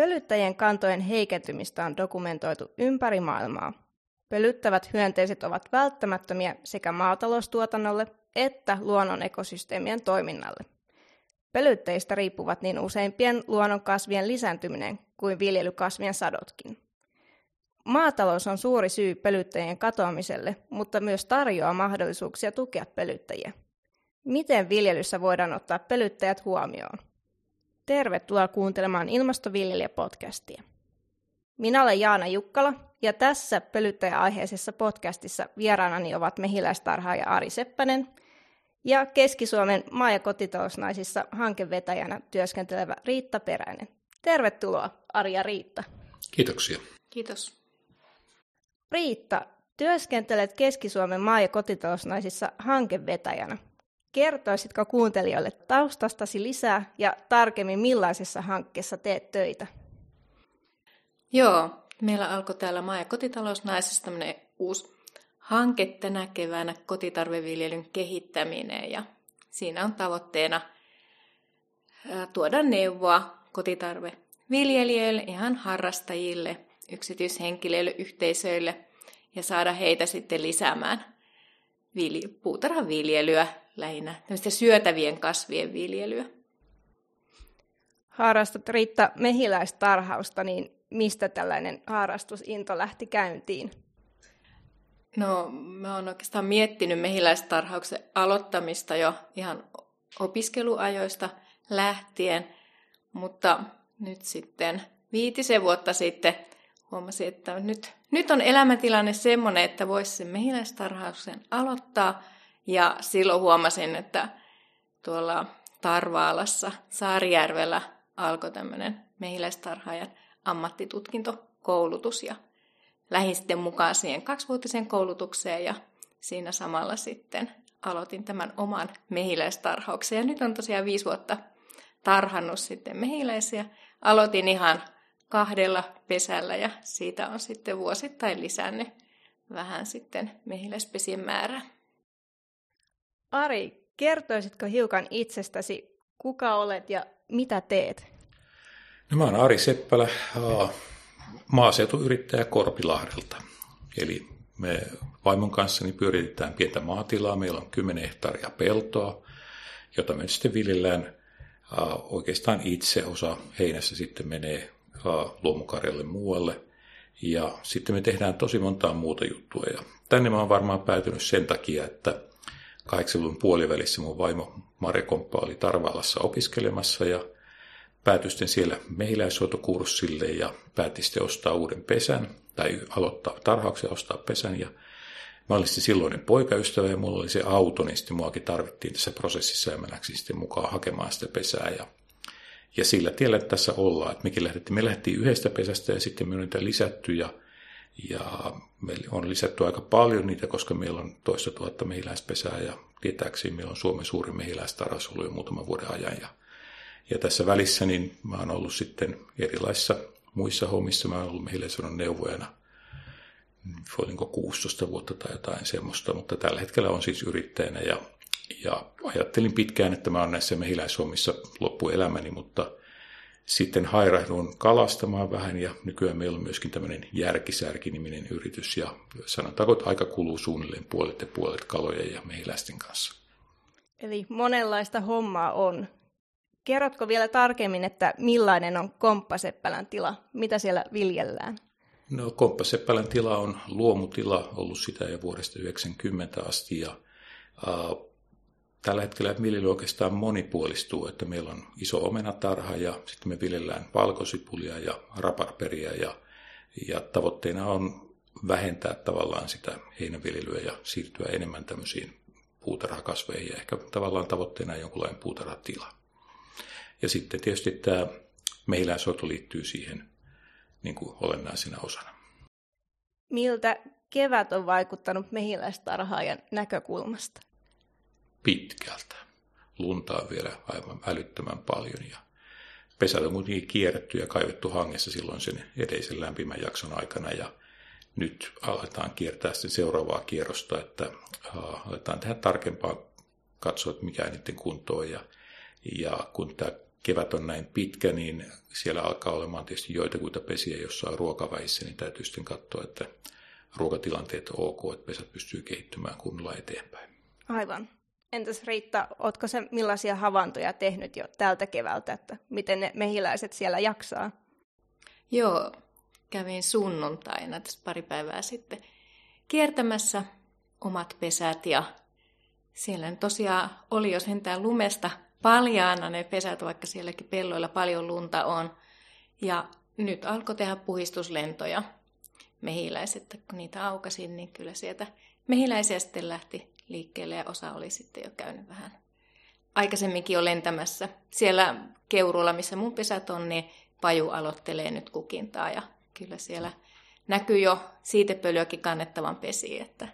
Pölyttäjien kantojen heikentymistä on dokumentoitu ympäri maailmaa. Pölyttävät hyönteiset ovat välttämättömiä sekä maataloustuotannolle että luonnon ekosysteemien toiminnalle. Pölyttäjistä riippuvat niin useimpien luonnonkasvien lisääntyminen kuin viljelykasvien sadotkin. Maatalous on suuri syy pölyttäjien katoamiselle, mutta myös tarjoaa mahdollisuuksia tukea pölyttäjiä. Miten viljelyssä voidaan ottaa pölyttäjät huomioon? Tervetuloa kuuntelemaan Ilmastoviljelijä-podcastia. Minä olen Jaana Jukkala ja tässä pölyttäjäaiheisessa podcastissa vieraanani ovat mehiläistarhaaja Ari Seppänen ja Keski-Suomen maa- ja kotitalousnaisissa hankevetäjänä työskentelevä Riitta Peräinen. Tervetuloa Ari ja Riitta. Kiitoksia. Kiitos. Riitta, työskentelet Keski-Suomen maa- ja kotitalousnaisissa hankevetäjänä. Kertoisitko kuuntelijoille taustastasi lisää ja tarkemmin millaisessa hankkeessa teet töitä? Joo, meillä alkoi täällä maa- ja kotitalousnaisessa tämmöinen uusi hanke tänä keväänä kotitarveviljelyn kehittäminen ja siinä on tavoitteena tuoda neuvoa kotitarveviljelijöille, ihan harrastajille, yksityishenkilöille, yhteisöille ja saada heitä sitten lisäämään puutarhaviljelyä lähinnä, syötävien kasvien viljelyä. Harrastat Riitta mehiläistarhausta, niin mistä tällainen harrastusinto lähti käyntiin? No, mä oon oikeastaan miettinyt mehiläistarhauksen aloittamista jo ihan opiskeluajoista lähtien, mutta nyt sitten viitisen vuotta sitten huomasin, että nyt, nyt on elämäntilanne semmoinen, että voisi sen mehiläistarhauksen aloittaa. Ja silloin huomasin, että tuolla Tarvaalassa Saarijärvellä alkoi tämmöinen mehiläistarhaajan ammattitutkintokoulutus ja lähdin sitten mukaan siihen kaksivuotiseen koulutukseen ja siinä samalla sitten aloitin tämän oman mehiläistarhauksen. Ja nyt on tosiaan viisi vuotta tarhannut sitten mehiläisiä. Aloitin ihan kahdella pesällä ja siitä on sitten vuosittain lisännyt vähän sitten mehiläispesien määrää. Ari, kertoisitko hiukan itsestäsi, kuka olet ja mitä teet? No, mä olen Ari Seppälä, maaseutuyrittäjä Korpilahdelta. Eli me vaimon kanssa pyöritetään pientä maatilaa. Meillä on 10 hehtaaria peltoa, jota me sitten viljellään oikeastaan itse. Osa heinässä sitten menee luomukarjalle muualle. Ja sitten me tehdään tosi montaa muuta juttua. Ja tänne mä oon varmaan päätynyt sen takia, että 80-luvun puolivälissä mun vaimo Mare Komppa oli Tarvaalassa opiskelemassa ja päätyi sitten siellä mehiläishoitokurssille ja päätti sitten ostaa uuden pesän tai aloittaa tarhauksen ostaa pesän. Ja mä olin sitten silloinen poikaystävä ja mulla oli se auto, niin sitten muakin tarvittiin tässä prosessissa ja mä läksin sitten mukaan hakemaan sitä pesää. Ja, ja sillä tiellä tässä ollaan, että mekin lähdettiin, me lähdettiin yhdestä pesästä ja sitten me on niitä lisätty ja ja meillä on lisätty aika paljon niitä, koska meillä on toista tuhatta mehiläispesää ja tietääkseni meillä on Suomen suurin mehiläistarhaus ollut jo muutaman vuoden ajan. Ja, ja tässä välissä niin mä oon ollut sitten erilaisissa muissa hommissa. Mä oon ollut mehiläisodon neuvojana olinko 16 vuotta tai jotain semmoista, mutta tällä hetkellä on siis yrittäjänä ja, ja ajattelin pitkään, että mä oon näissä mehiläishommissa loppuelämäni, mutta sitten hairahdun kalastamaan vähän ja nykyään meillä on myöskin tämmöinen Järkisärki-niminen yritys ja sanotaanko, että aika kuluu suunnilleen puolet ja puolet kalojen ja mehiläisten kanssa. Eli monenlaista hommaa on. Kerrotko vielä tarkemmin, että millainen on Komppaseppälän tila? Mitä siellä viljellään? No Komppaseppälän tila on luomutila, ollut sitä jo vuodesta 90 asti ja tällä hetkellä viljely oikeastaan monipuolistuu, että meillä on iso omenatarha ja sitten me viljellään valkosipulia ja raparperia ja, ja tavoitteena on vähentää tavallaan sitä heinäviljelyä ja siirtyä enemmän tämmöisiin puutarhakasveihin ja ehkä tavallaan tavoitteena jonkunlainen puutarhatila. Ja sitten tietysti tämä mehiläishoito liittyy siihen niin kuin olennaisena osana. Miltä kevät on vaikuttanut mehiläistarhaajan näkökulmasta? Pitkältä. Lunta on vielä aivan älyttömän paljon ja pesät on kuitenkin kierretty ja kaivettu hangessa silloin sen edellisen lämpimän jakson aikana ja nyt aletaan kiertää sitten seuraavaa kierrosta, että aletaan tehdä tarkempaa katsoa, että mikä niiden kunto on ja, ja kun tämä kevät on näin pitkä, niin siellä alkaa olemaan tietysti joitakuita pesiä, jossa on ruokaväissä, niin täytyy sitten katsoa, että ruokatilanteet on ok, että pesät pystyy kehittymään kunnolla eteenpäin. Aivan. Entäs Riitta, oletko se millaisia havaintoja tehnyt jo tältä keväältä, että miten ne mehiläiset siellä jaksaa? Joo, kävin sunnuntaina tässä pari päivää sitten kiertämässä omat pesät ja siellä tosiaan oli jo sentään lumesta paljaana ne pesät, vaikka sielläkin pelloilla paljon lunta on. Ja nyt alkoi tehdä puhistuslentoja mehiläiset, kun niitä aukasin, niin kyllä sieltä mehiläisiä sitten lähti liikkeelle ja osa oli sitten jo käynyt vähän aikaisemminkin jo lentämässä. Siellä Keurulla, missä mun pesät on, niin paju aloittelee nyt kukintaa ja kyllä siellä näkyy jo siitepölyäkin kannettavan pesi, että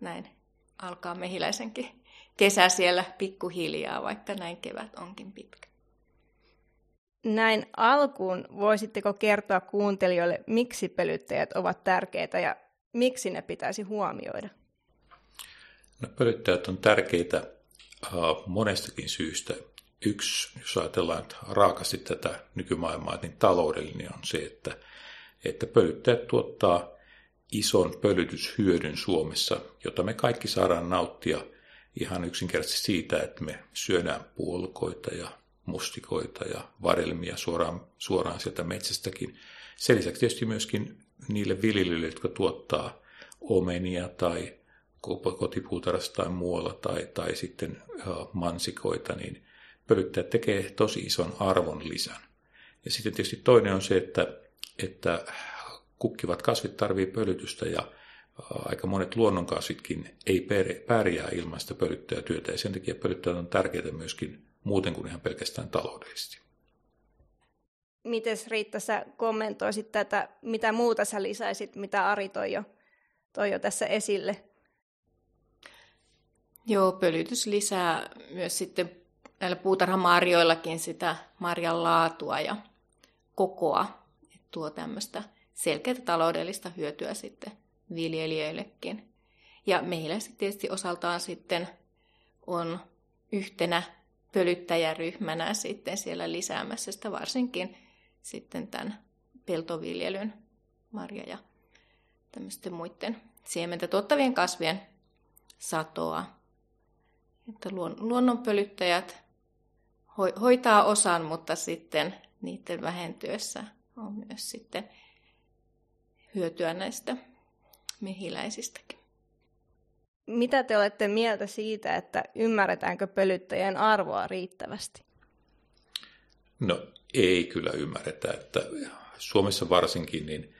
näin alkaa mehiläisenkin kesä siellä pikkuhiljaa, vaikka näin kevät onkin pitkä. Näin alkuun voisitteko kertoa kuuntelijoille, miksi pölyttäjät ovat tärkeitä ja miksi ne pitäisi huomioida? No, pölyttäjät on tärkeitä uh, monestakin syystä. Yksi, jos ajatellaan raakasti tätä nykymaailmaa, niin taloudellinen on se, että, että pölyttäjät tuottaa ison pölytyshyödyn Suomessa, jota me kaikki saadaan nauttia ihan yksinkertaisesti siitä, että me syödään puolukoita ja mustikoita ja varelmia suoraan, suoraan sieltä metsästäkin. Sen lisäksi tietysti myöskin niille viljelijöille, jotka tuottaa omenia tai kotipuutarhasta tai muualla tai, tai sitten mansikoita, niin pölyttäjät tekee tosi ison arvon lisän. Ja sitten tietysti toinen on se, että, että kukkivat kasvit tarvii pölytystä ja aika monet luonnonkasvitkin ei pärjää ilman sitä pölyttäjätyötä ja sen takia pölyttäjät on tärkeitä myöskin muuten kuin ihan pelkästään taloudellisesti. Miten Riitta, sä kommentoisit tätä, mitä muuta sä lisäisit, mitä Ari toi jo, toi jo tässä esille? Joo, pölytys lisää myös sitten näillä puutarhamarjoillakin sitä marjan laatua ja kokoa. Et tuo tämmöistä selkeää taloudellista hyötyä sitten viljelijöillekin. Ja meillä sitten tietysti osaltaan sitten on yhtenä pölyttäjäryhmänä sitten siellä lisäämässä sitä varsinkin sitten tämän peltoviljelyn, marja ja tämmöisten muiden siementä tuottavien kasvien satoa. Että luonnonpölyttäjät hoitaa osan, mutta sitten niiden vähentyessä on myös sitten hyötyä näistä mehiläisistäkin. Mitä te olette mieltä siitä, että ymmärretäänkö pölyttäjien arvoa riittävästi? No ei kyllä ymmärretä, että Suomessa varsinkin niin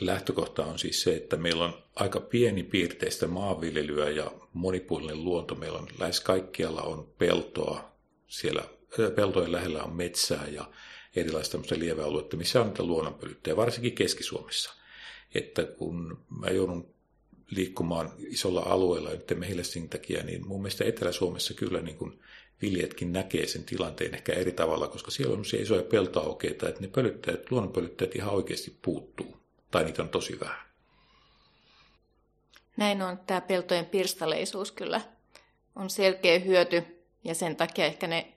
lähtökohta on siis se, että meillä on aika pieni piirteistä maanviljelyä ja monipuolinen luonto. Meillä on lähes kaikkialla on peltoa, siellä peltojen lähellä on metsää ja erilaista lieveä aluetta, missä on niitä luonnonpölyttäjä, varsinkin Keski-Suomessa. Että kun mä joudun liikkumaan isolla alueella nyt mehiläisten takia, niin mun mielestä Etelä-Suomessa kyllä niin kuin viljatkin näkee sen tilanteen ehkä eri tavalla, koska siellä on se isoja peltoaukeita, että ne pölyttäjät, luonnonpölyttäjät ihan oikeasti puuttuu, tai niitä on tosi vähän. Näin on. Tämä peltojen pirstaleisuus kyllä on selkeä hyöty, ja sen takia ehkä ne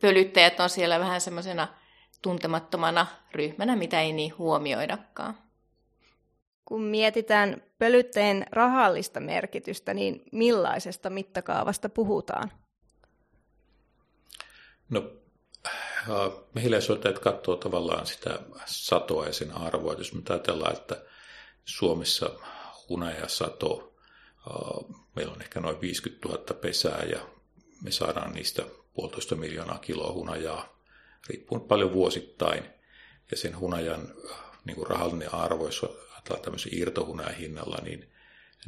pölyttäjät on siellä vähän semmoisena tuntemattomana ryhmänä, mitä ei niin huomioidakaan. Kun mietitään pölytteen rahallista merkitystä, niin millaisesta mittakaavasta puhutaan? No, mehiläishoitajat katsoo tavallaan sitä satoa ja sen arvoa. Jos me ajatellaan, että Suomessa hunajasato, meillä on ehkä noin 50 000 pesää ja me saadaan niistä puolitoista miljoonaa kiloa hunajaa, riippuu paljon vuosittain. Ja sen hunajan niin kuin rahallinen arvo, jos ajatellaan tämmöisen irtohunajan hinnalla, niin,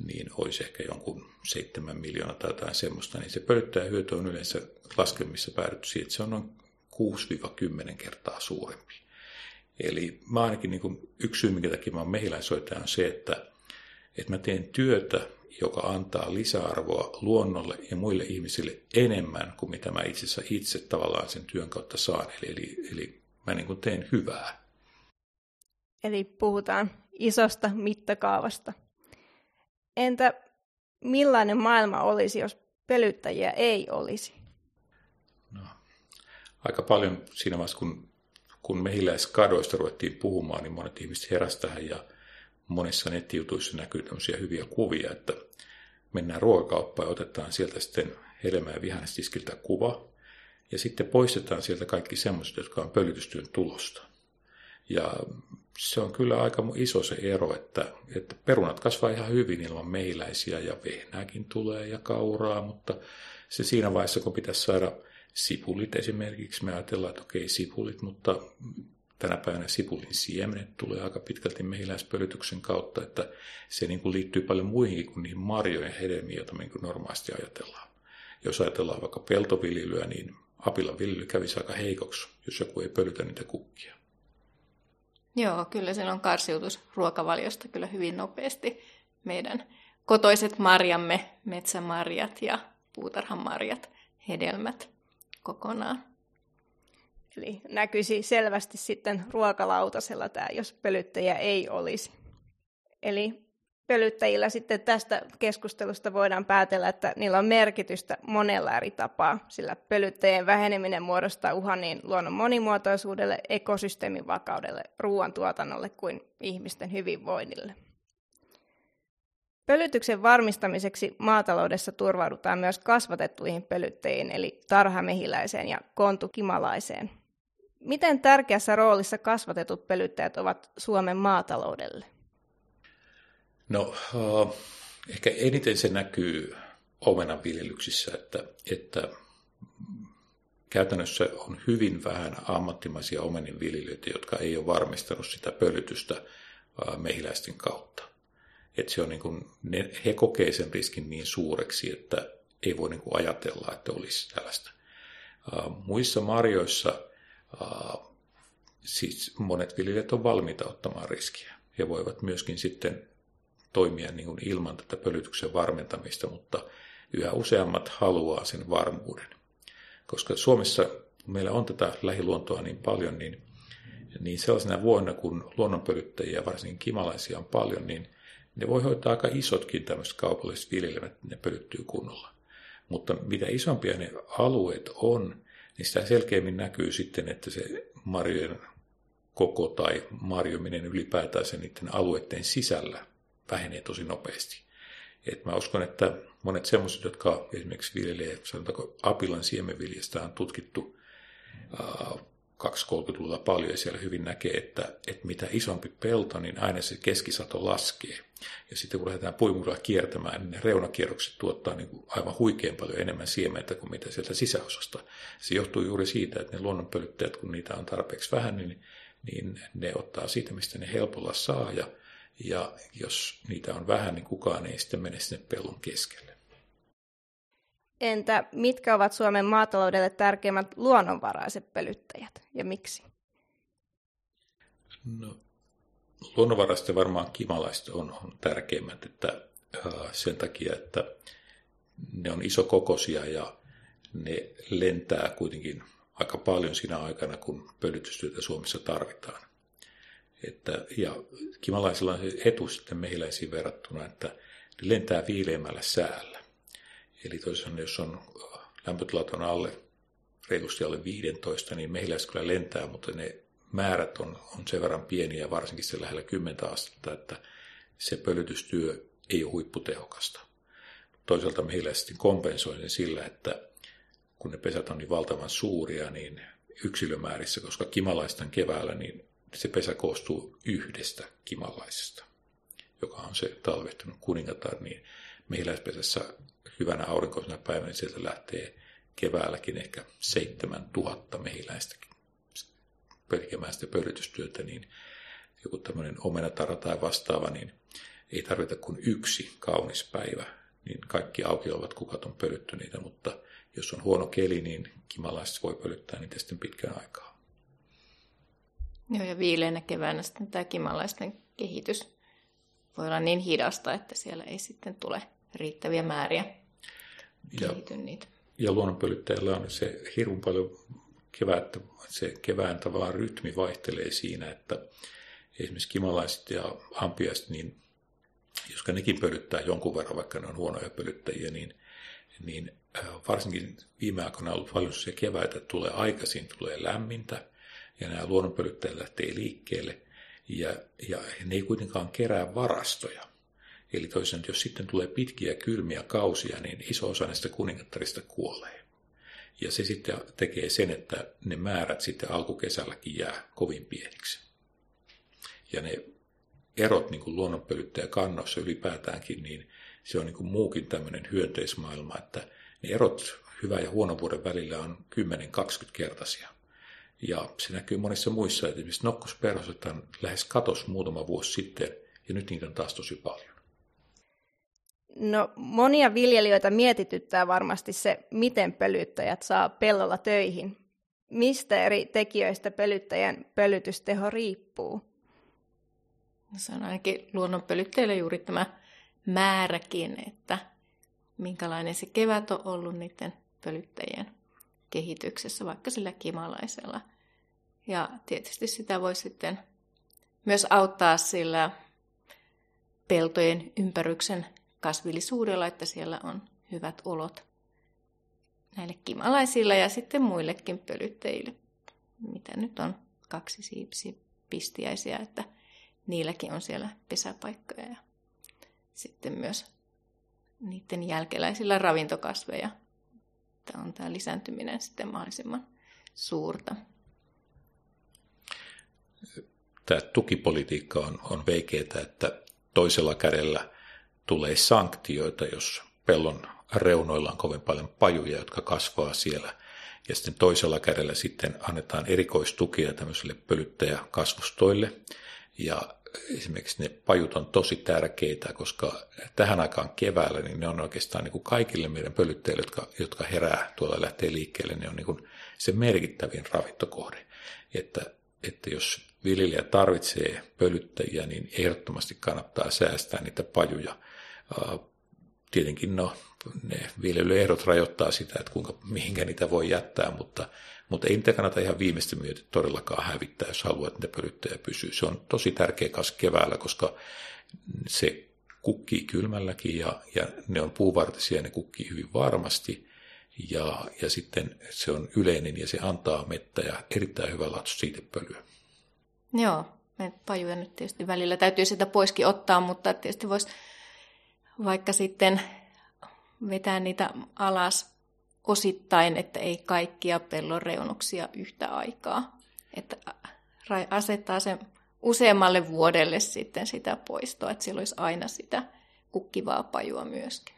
niin olisi ehkä jonkun 7 miljoonaa tai jotain semmoista, niin se pölyttäjä hyöty on yleensä laskelmissa päädytty siihen, että se on noin 6-10 kertaa suurempi. Eli mä ainakin niin kuin yksi syy, minkä takia mä oon on se, että, että mä teen työtä, joka antaa lisäarvoa luonnolle ja muille ihmisille enemmän kuin mitä mä itse itse tavallaan sen työn kautta saan. Eli, eli, eli mä niin kuin teen hyvää. Eli puhutaan isosta mittakaavasta. Entä millainen maailma olisi, jos pölyttäjiä ei olisi? Aika paljon siinä vaiheessa, kun, kun mehiläiskadoista ruvettiin puhumaan, niin monet ihmiset heräsivät tähän ja monissa nettijutuissa näkyy tämmöisiä hyviä kuvia, että mennään ruokakauppaan ja otetaan sieltä sitten hedelmä- ja vihannestiskiltä kuva, ja sitten poistetaan sieltä kaikki semmoiset, jotka on pölytystyön tulosta. Ja se on kyllä aika iso se ero, että, että perunat kasvaa ihan hyvin ilman mehiläisiä ja vehnääkin tulee ja kauraa, mutta se siinä vaiheessa, kun pitäisi saada sipulit esimerkiksi, me ajatellaan, että okei sipulit, mutta tänä päivänä sipulin siemenet tulee aika pitkälti mehiläispölytyksen kautta, että se niin kuin liittyy paljon muihin kuin niihin marjojen hedelmiin, joita me niin normaalisti ajatellaan. Jos ajatellaan vaikka peltoviljelyä, niin apilan viljely kävisi aika heikoksi, jos joku ei pölytä niitä kukkia. Joo, kyllä se on karsiutus ruokavaliosta kyllä hyvin nopeasti. Meidän kotoiset marjamme, metsämarjat ja puutarhamarjat, hedelmät kokonaan. Eli näkyisi selvästi sitten ruokalautasella tämä, jos pölyttäjä ei olisi. Eli pölyttäjillä sitten tästä keskustelusta voidaan päätellä, että niillä on merkitystä monella eri tapaa, sillä pölyttäjien väheneminen muodostaa uhan niin luonnon monimuotoisuudelle, ekosysteemin vakaudelle, ruoantuotannolle kuin ihmisten hyvinvoinnille. Pölytyksen varmistamiseksi maataloudessa turvaudutaan myös kasvatettuihin pölyttäjiin, eli tarhamehiläiseen ja kontukimalaiseen. Miten tärkeässä roolissa kasvatetut pölyttäjät ovat Suomen maataloudelle? No, uh, ehkä eniten se näkyy omenanviljelyksissä, että, että käytännössä on hyvin vähän ammattimaisia omeninviljelijöitä, jotka ei ole varmistanut sitä pölytystä uh, mehiläisten kautta. Että se on niin kuin, ne, he kokee sen riskin niin suureksi, että ei voi niin kuin ajatella, että olisi tällaista. Uh, muissa marjoissa uh, siis monet viljelijät on valmiita ottamaan riskiä. He voivat myöskin sitten toimia niin kuin ilman tätä pölytyksen varmentamista, mutta yhä useammat haluaa sen varmuuden. Koska Suomessa meillä on tätä lähiluontoa niin paljon, niin, niin sellaisena vuonna, kun luonnonpölyttäjiä, varsinkin kimalaisia on paljon, niin ne voi hoitaa aika isotkin tämmöiset kaupalliset viljelmät, ne pölyttyy kunnolla. Mutta mitä isompia ne alueet on, niin sitä selkeämmin näkyy sitten, että se marjojen koko tai marjominen ylipäätään sen niiden alueiden sisällä vähenee tosi nopeasti. Et mä uskon, että monet semmoiset, jotka esimerkiksi viljelee, sanotaanko apilan siemenviljasta on tutkittu 230-luvulla paljon ja siellä hyvin näkee, että, että mitä isompi pelto, niin aina se keskisato laskee. Ja sitten kun lähdetään puimurilla kiertämään, niin ne reunakierrokset tuottaa niin kuin aivan huikean paljon enemmän siementä kuin mitä sieltä sisäosasta. Se johtuu juuri siitä, että ne luonnonpölyttäjät, kun niitä on tarpeeksi vähän, niin, niin ne ottaa siitä, mistä ne helpolla saa ja ja jos niitä on vähän, niin kukaan ei sitten mene sinne pellon keskelle. Entä mitkä ovat Suomen maataloudelle tärkeimmät luonnonvaraiset pölyttäjät ja miksi? No, luonnonvaraista varmaan kimalaiset on, on tärkeimmät että, äh, sen takia, että ne on isokokoisia ja ne lentää kuitenkin aika paljon siinä aikana, kun pölytystyötä Suomessa tarvitaan. Että, ja kimalaisilla on etu sitten mehiläisiin verrattuna, että ne lentää viileämmällä säällä. Eli toisaalta jos on lämpötilat on alle, reilusti alle 15, niin mehiläiset kyllä lentää, mutta ne määrät on, on sen verran pieniä, varsinkin se lähellä 10 astetta, että se pölytystyö ei ole huipputehokasta. Toisaalta mehiläiset kompensoi sen sillä, että kun ne pesät on niin valtavan suuria, niin yksilömäärissä, koska kimalaistan keväällä, niin se pesä koostuu yhdestä kimalaisesta, joka on se talvehtunut kuningatar, niin mehiläispesässä hyvänä aurinkoisena päivänä niin sieltä lähtee keväälläkin ehkä 7000 mehiläistä pelkemään sitä pölytystyötä, niin joku tämmöinen omenatara tai vastaava, niin ei tarvita kuin yksi kaunis päivä, niin kaikki auki ovat kukat on pölyttyneitä, mutta jos on huono keli, niin kimalaiset voi pölyttää niitä sitten pitkän aikaa. Joo, ja viileänä keväänä sitten tämä kimalaisten kehitys voi olla niin hidasta, että siellä ei sitten tule riittäviä määriä ja, niitä. Ja luonnonpölyttäjällä on se hirveän paljon kevättä, se kevään tavallaan rytmi vaihtelee siinä, että esimerkiksi kimalaiset ja ampiaiset, niin jos nekin pölyttää jonkun verran, vaikka ne on huonoja pölyttäjiä, niin niin varsinkin viime aikoina on ollut paljon se keväitä, että tulee aikaisin, tulee lämmintä, ja nämä luonnonpölyttäjät lähtee liikkeelle, ja, ja ne ei kuitenkaan kerää varastoja. Eli toisaalta, jos sitten tulee pitkiä kylmiä kausia, niin iso osa näistä kuningattarista kuolee. Ja se sitten tekee sen, että ne määrät sitten alkukesälläkin jää kovin pieniksi. Ja ne erot niin kuin luonnonpölyttäjä kannossa ylipäätäänkin, niin se on niin kuin muukin tämmöinen hyönteismaailma, että ne erot hyvä ja huono vuoden välillä on 10-20 kertaisia. Ja se näkyy monissa muissa, että esimerkiksi nokkosperhoset lähes katos muutama vuosi sitten, ja nyt niitä on taas tosi paljon. No monia viljelijöitä mietityttää varmasti se, miten pölyttäjät saa pellolla töihin. Mistä eri tekijöistä pölyttäjän pölytysteho riippuu? No, se on ainakin luonnonpölyttäjille juuri tämä määräkin, että minkälainen se kevät on ollut niiden pölyttäjien kehityksessä, vaikka sillä kimalaisella. Ja tietysti sitä voi sitten myös auttaa sillä peltojen ympäryksen kasvillisuudella, että siellä on hyvät olot näille kimalaisille ja sitten muillekin pölyttäjille, mitä nyt on kaksi pistiäisiä, että niilläkin on siellä pesäpaikkoja ja sitten myös niiden jälkeläisillä ravintokasveja. Tämä on tämä lisääntyminen sitten mahdollisimman suurta. Tämä tukipolitiikka on, on veikeää, että toisella kädellä tulee sanktioita, jos pellon reunoilla on kovin paljon pajuja, jotka kasvaa siellä. Ja sitten toisella kädellä sitten annetaan erikoistukia tämmöisille pölyttäjäkasvustoille. Ja esimerkiksi ne pajut on tosi tärkeitä, koska tähän aikaan keväällä niin ne on oikeastaan niin kuin kaikille meidän pölyttäjille, jotka, jotka herää tuolla lähtee liikkeelle, ne on niin kuin se merkittävin ravintokohde. Että, että jos viljelijä tarvitsee pölyttäjiä, niin ehdottomasti kannattaa säästää niitä pajuja Tietenkin no, ne viljelyehdot rajoittaa sitä, että kuinka, mihinkä niitä voi jättää, mutta, mutta ei niitä kannata ihan viimeistä myötä todellakaan hävittää, jos haluaa, että niitä pölyttäjä pysyy. Se on tosi tärkeä kas keväällä, koska se kukkii kylmälläkin ja, ja ne on puuvartisia ja ne kukkii hyvin varmasti. Ja, ja sitten se on yleinen ja se antaa mettä ja erittäin hyvä laatu siitepölyä. Joo, pajuja nyt tietysti välillä täytyy sitä poiskin ottaa, mutta tietysti voisi vaikka sitten vetää niitä alas osittain, että ei kaikkia pellon reunuksia yhtä aikaa. Että asettaa sen useammalle vuodelle sitten sitä poistoa, että siellä olisi aina sitä kukkivaa pajua myöskin.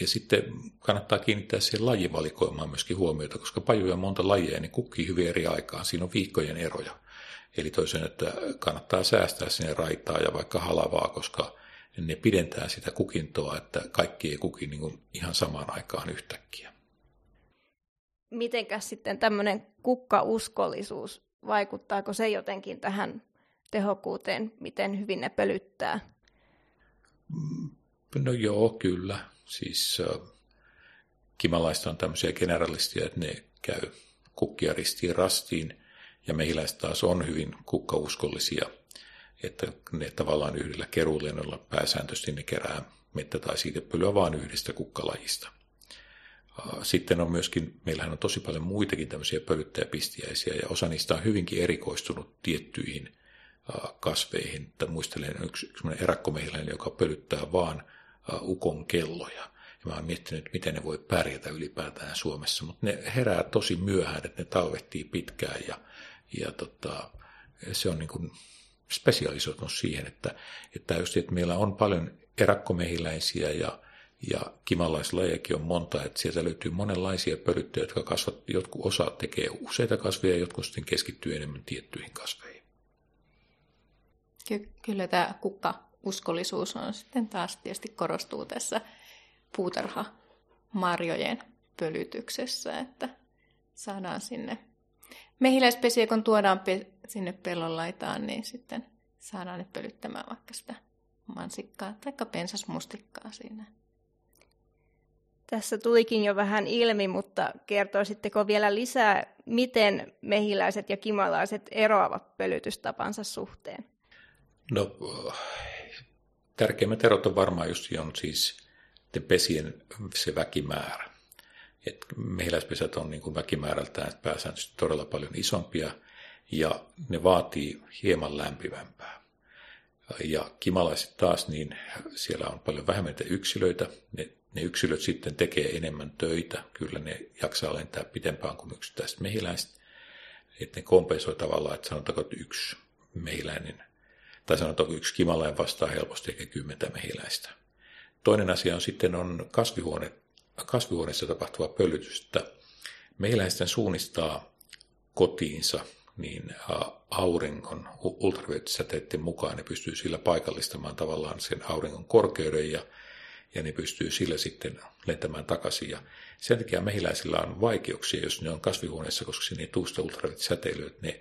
Ja sitten kannattaa kiinnittää siihen lajivalikoimaan myöskin huomiota, koska pajuja on monta lajia, niin kukkii hyvin eri aikaan. Siinä on viikkojen eroja. Eli toisen, että kannattaa säästää sinne raitaa ja vaikka halavaa, koska niin ne pidentää sitä kukintoa, että kaikki ei kuki niin kuin ihan samaan aikaan yhtäkkiä. Mitenkäs sitten tämmöinen kukkauskollisuus, vaikuttaako se jotenkin tähän tehokkuuteen, miten hyvin ne pölyttää? Mm, no joo, kyllä. Siis äh, kimalaista on tämmöisiä generalistia, että ne käy kukkia ristiin rastiin, ja mehiläiset taas on hyvin kukkauskollisia – että ne tavallaan yhdellä keruulennolla pääsääntöisesti ne kerää mettä tai siitepölyä vain yhdestä kukkalajista. Sitten on myöskin, meillähän on tosi paljon muitakin tämmöisiä pölyttäjäpistiäisiä ja osa niistä on hyvinkin erikoistunut tiettyihin kasveihin. Että muistelen yksi, yksi erakkomehiläinen, joka pölyttää vaan ukon kelloja. Ja mä oon miettinyt, miten ne voi pärjätä ylipäätään Suomessa, mutta ne herää tosi myöhään, että ne talvehtii pitkään ja, ja tota, se on niin kuin spesialisoitunut siihen, että, että just, että meillä on paljon erakkomehiläisiä ja, ja kimalaislajejakin on monta, että sieltä löytyy monenlaisia pölyttöjä, jotka kasvat, jotkut osa tekee useita kasveja ja jotkut sitten keskittyy enemmän tiettyihin kasveihin. Ky- kyllä tämä kukka-uskollisuus on sitten taas tietysti korostuu tässä puutarha-marjojen pölytyksessä, että saadaan sinne mehiläispesiä, kun tuodaan sinne pellon laitaan, niin sitten saadaan ne pölyttämään vaikka sitä mansikkaa tai pensasmustikkaa siinä. Tässä tulikin jo vähän ilmi, mutta kertoisitteko vielä lisää, miten mehiläiset ja kimalaiset eroavat pölytystapansa suhteen? No, tärkeimmät erot on varmaan just on siis niiden pesien se väkimäärä. Et mehiläispesät on niin kuin väkimäärältään pääsääntöisesti todella paljon isompia ja ne vaatii hieman lämpimämpää. Ja kimalaiset taas, niin siellä on paljon vähemmän yksilöitä. Ne, ne yksilöt sitten tekee enemmän töitä. Kyllä ne jaksaa lentää pitempään kuin yksittäiset mehiläiset. Että ne kompensoi tavallaan, että sanotaanko, että yksi mehiläinen, tai sanotaanko yksi kimalainen vastaa helposti ehkä kymmentä mehiläistä. Toinen asia on sitten on kasvihuone, kasvihuoneessa tapahtuva pölytys, että mehiläisten suunnistaa kotiinsa niin auringon ultraviolettisäteiden mukaan ne pystyy sillä paikallistamaan tavallaan sen auringon korkeuden ja, ja ne pystyy sillä sitten lentämään takaisin. Ja sen takia mehiläisillä on vaikeuksia, jos ne on kasvihuoneessa, koska sinne ei tule sitä ultraviolettisäteilyä, että ne,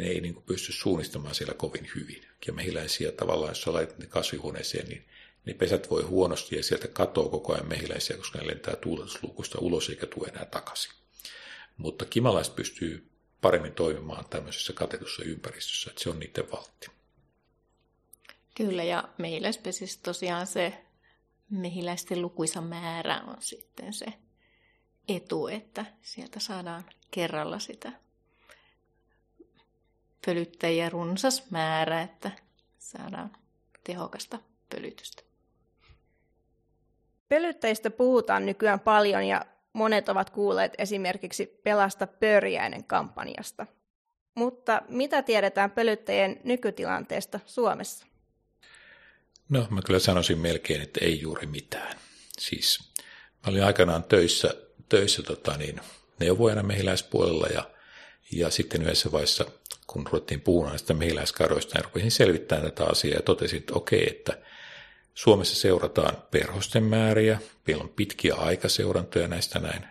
ne ei niin kuin pysty suunnistamaan siellä kovin hyvin. Ja mehiläisiä tavallaan, jos laitat ne kasvihuoneeseen, niin ne pesät voi huonosti ja sieltä katoo koko ajan mehiläisiä, koska ne lentää tuuletusluukusta ulos eikä tule enää takaisin. Mutta kimalaiset pystyy paremmin toimimaan tämmöisessä katetussa ympäristössä, että se on niiden valtti. Kyllä, ja mehiläispesissä tosiaan se mehiläisten lukuisa määrä on sitten se etu, että sieltä saadaan kerralla sitä pölyttäjiä runsas määrä, että saadaan tehokasta pölytystä. Pölyttäjistä puhutaan nykyään paljon ja monet ovat kuulleet esimerkiksi Pelasta pörjäinen kampanjasta. Mutta mitä tiedetään pölyttäjien nykytilanteesta Suomessa? No, mä kyllä sanoisin melkein, että ei juuri mitään. Siis mä olin aikanaan töissä, töissä tota niin, neuvojana mehiläispuolella ja, ja sitten yhdessä vaiheessa, kun ruvettiin puhumaan näistä mehiläiskaroista, niin rupesin selvittämään tätä asiaa ja totesin, että okei, että Suomessa seurataan perhosten määriä, meillä on pitkiä aikaseurantoja näistä näin,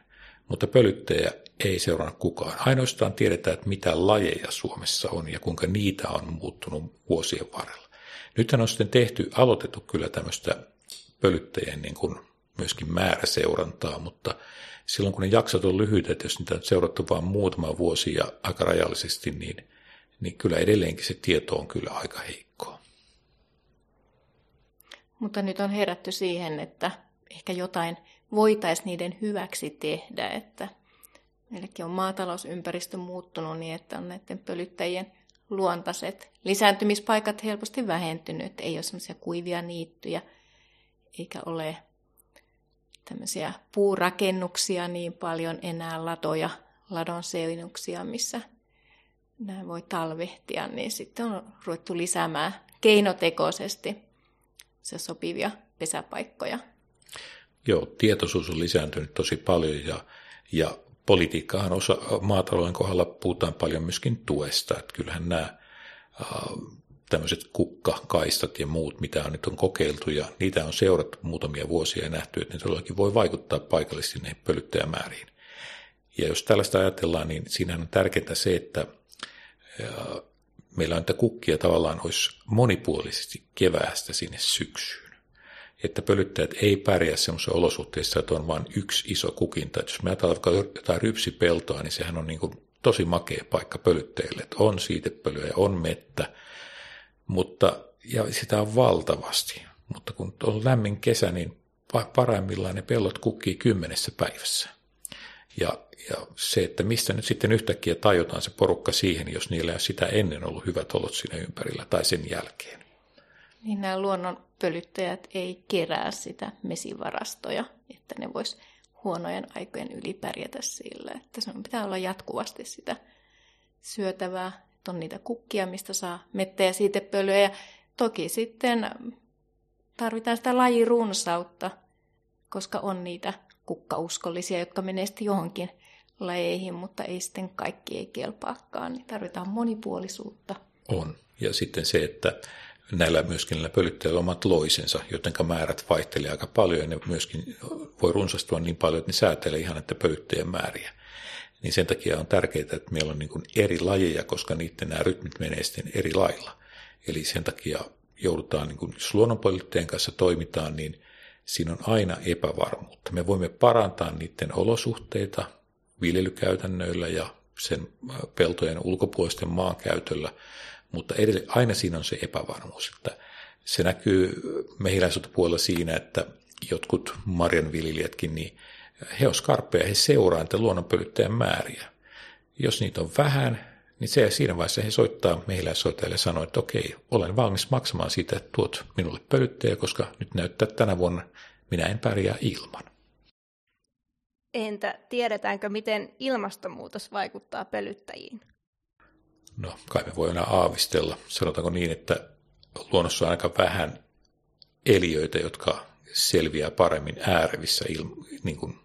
mutta pölyttäjä ei seurana kukaan. Ainoastaan tiedetään, että mitä lajeja Suomessa on ja kuinka niitä on muuttunut vuosien varrella. Nythän on sitten tehty, aloitettu kyllä tämmöistä pölyttäjien niin kuin myöskin määräseurantaa, mutta silloin kun ne jaksot on lyhyitä, että jos niitä on seurattu vain muutama vuosi ja aika rajallisesti, niin, niin kyllä edelleenkin se tieto on kyllä aika heikkoa. Mutta nyt on herätty siihen, että ehkä jotain voitaisiin niiden hyväksi tehdä, että meilläkin on maatalousympäristö muuttunut niin, että on näiden pölyttäjien luontaiset lisääntymispaikat helposti vähentynyt, ei ole semmoisia kuivia niittyjä, eikä ole tämmöisiä puurakennuksia niin paljon enää latoja, ladon seinuksia, missä nämä voi talvehtia, niin sitten on ruvettu lisäämään keinotekoisesti se sopivia pesäpaikkoja. Joo, tietoisuus on lisääntynyt tosi paljon ja, ja politiikkahan osa, maatalouden kohdalla puhutaan paljon myöskin tuesta. Että kyllähän nämä äh, tämmöiset kukkakaistat ja muut, mitä on nyt on kokeiltu ja niitä on seurattu muutamia vuosia ja nähty, että ne todellakin voi vaikuttaa paikallisesti näihin pölyttäjämääriin. Ja jos tällaista ajatellaan, niin siinä on tärkeintä se, että meillä on niitä kukkia tavallaan olisi monipuolisesti keväästä sinne syksyyn. Että pölyttäjät ei pärjää semmoisessa olosuhteissa, että on vain yksi iso kukinta. Että jos me ajatellaan jotain rypsipeltoa, niin sehän on niin kuin tosi makea paikka pölyttäjille. Että on siitepölyä ja on mettä, mutta, ja sitä on valtavasti. Mutta kun on lämmin kesä, niin parhaimmillaan ne pellot kukkii kymmenessä päivässä. Ja ja se, että mistä nyt sitten yhtäkkiä tajutaan se porukka siihen, jos niillä ei sitä ennen ollut hyvät olot siinä ympärillä tai sen jälkeen. Niin nämä luonnon pölyttäjät ei kerää sitä mesivarastoja, että ne vois huonojen aikojen yli pärjätä sillä. Että se pitää olla jatkuvasti sitä syötävää, että on niitä kukkia, mistä saa mettä ja siitepölyä. Ja toki sitten tarvitaan sitä lajirunsautta, koska on niitä kukkauskollisia, jotka menee sitten johonkin lajeihin, mutta ei sitten kaikki ei kelpaakaan, niin tarvitaan monipuolisuutta. On. Ja sitten se, että näillä myöskin näillä pölyttäjillä omat loisensa, joten määrät vaihtelee aika paljon ja ne myöskin voi runsastua niin paljon, että ne säätelee ihan että pölyttäjien määriä. Niin sen takia on tärkeää, että meillä on niin eri lajeja, koska niiden nämä rytmit menee sitten eri lailla. Eli sen takia joudutaan, niin kuin, jos luonnonpölyttäjien kanssa toimitaan, niin siinä on aina epävarmuutta. Me voimme parantaa niiden olosuhteita, viljelykäytännöillä ja sen äh, peltojen ulkopuolisten maankäytöllä, mutta edelleen, aina siinä on se epävarmuus, että se näkyy mehiläisyyttä puolella siinä, että jotkut marjanviljelijätkin, niin he on skarppeja, he seuraa niitä luonnonpölyttäjän määriä. Jos niitä on vähän, niin se, siinä vaiheessa he soittaa mehiläissoittajalle ja sanoo, että okei, olen valmis maksamaan siitä, että tuot minulle pölyttäjä, koska nyt näyttää, tänä vuonna minä en pärjää ilman. Entä tiedetäänkö, miten ilmastonmuutos vaikuttaa pölyttäjiin? No, kai me voidaan aavistella. Sanotaanko niin, että luonnossa on aika vähän eliöitä, jotka selviää paremmin äärevissä il, niin kuin,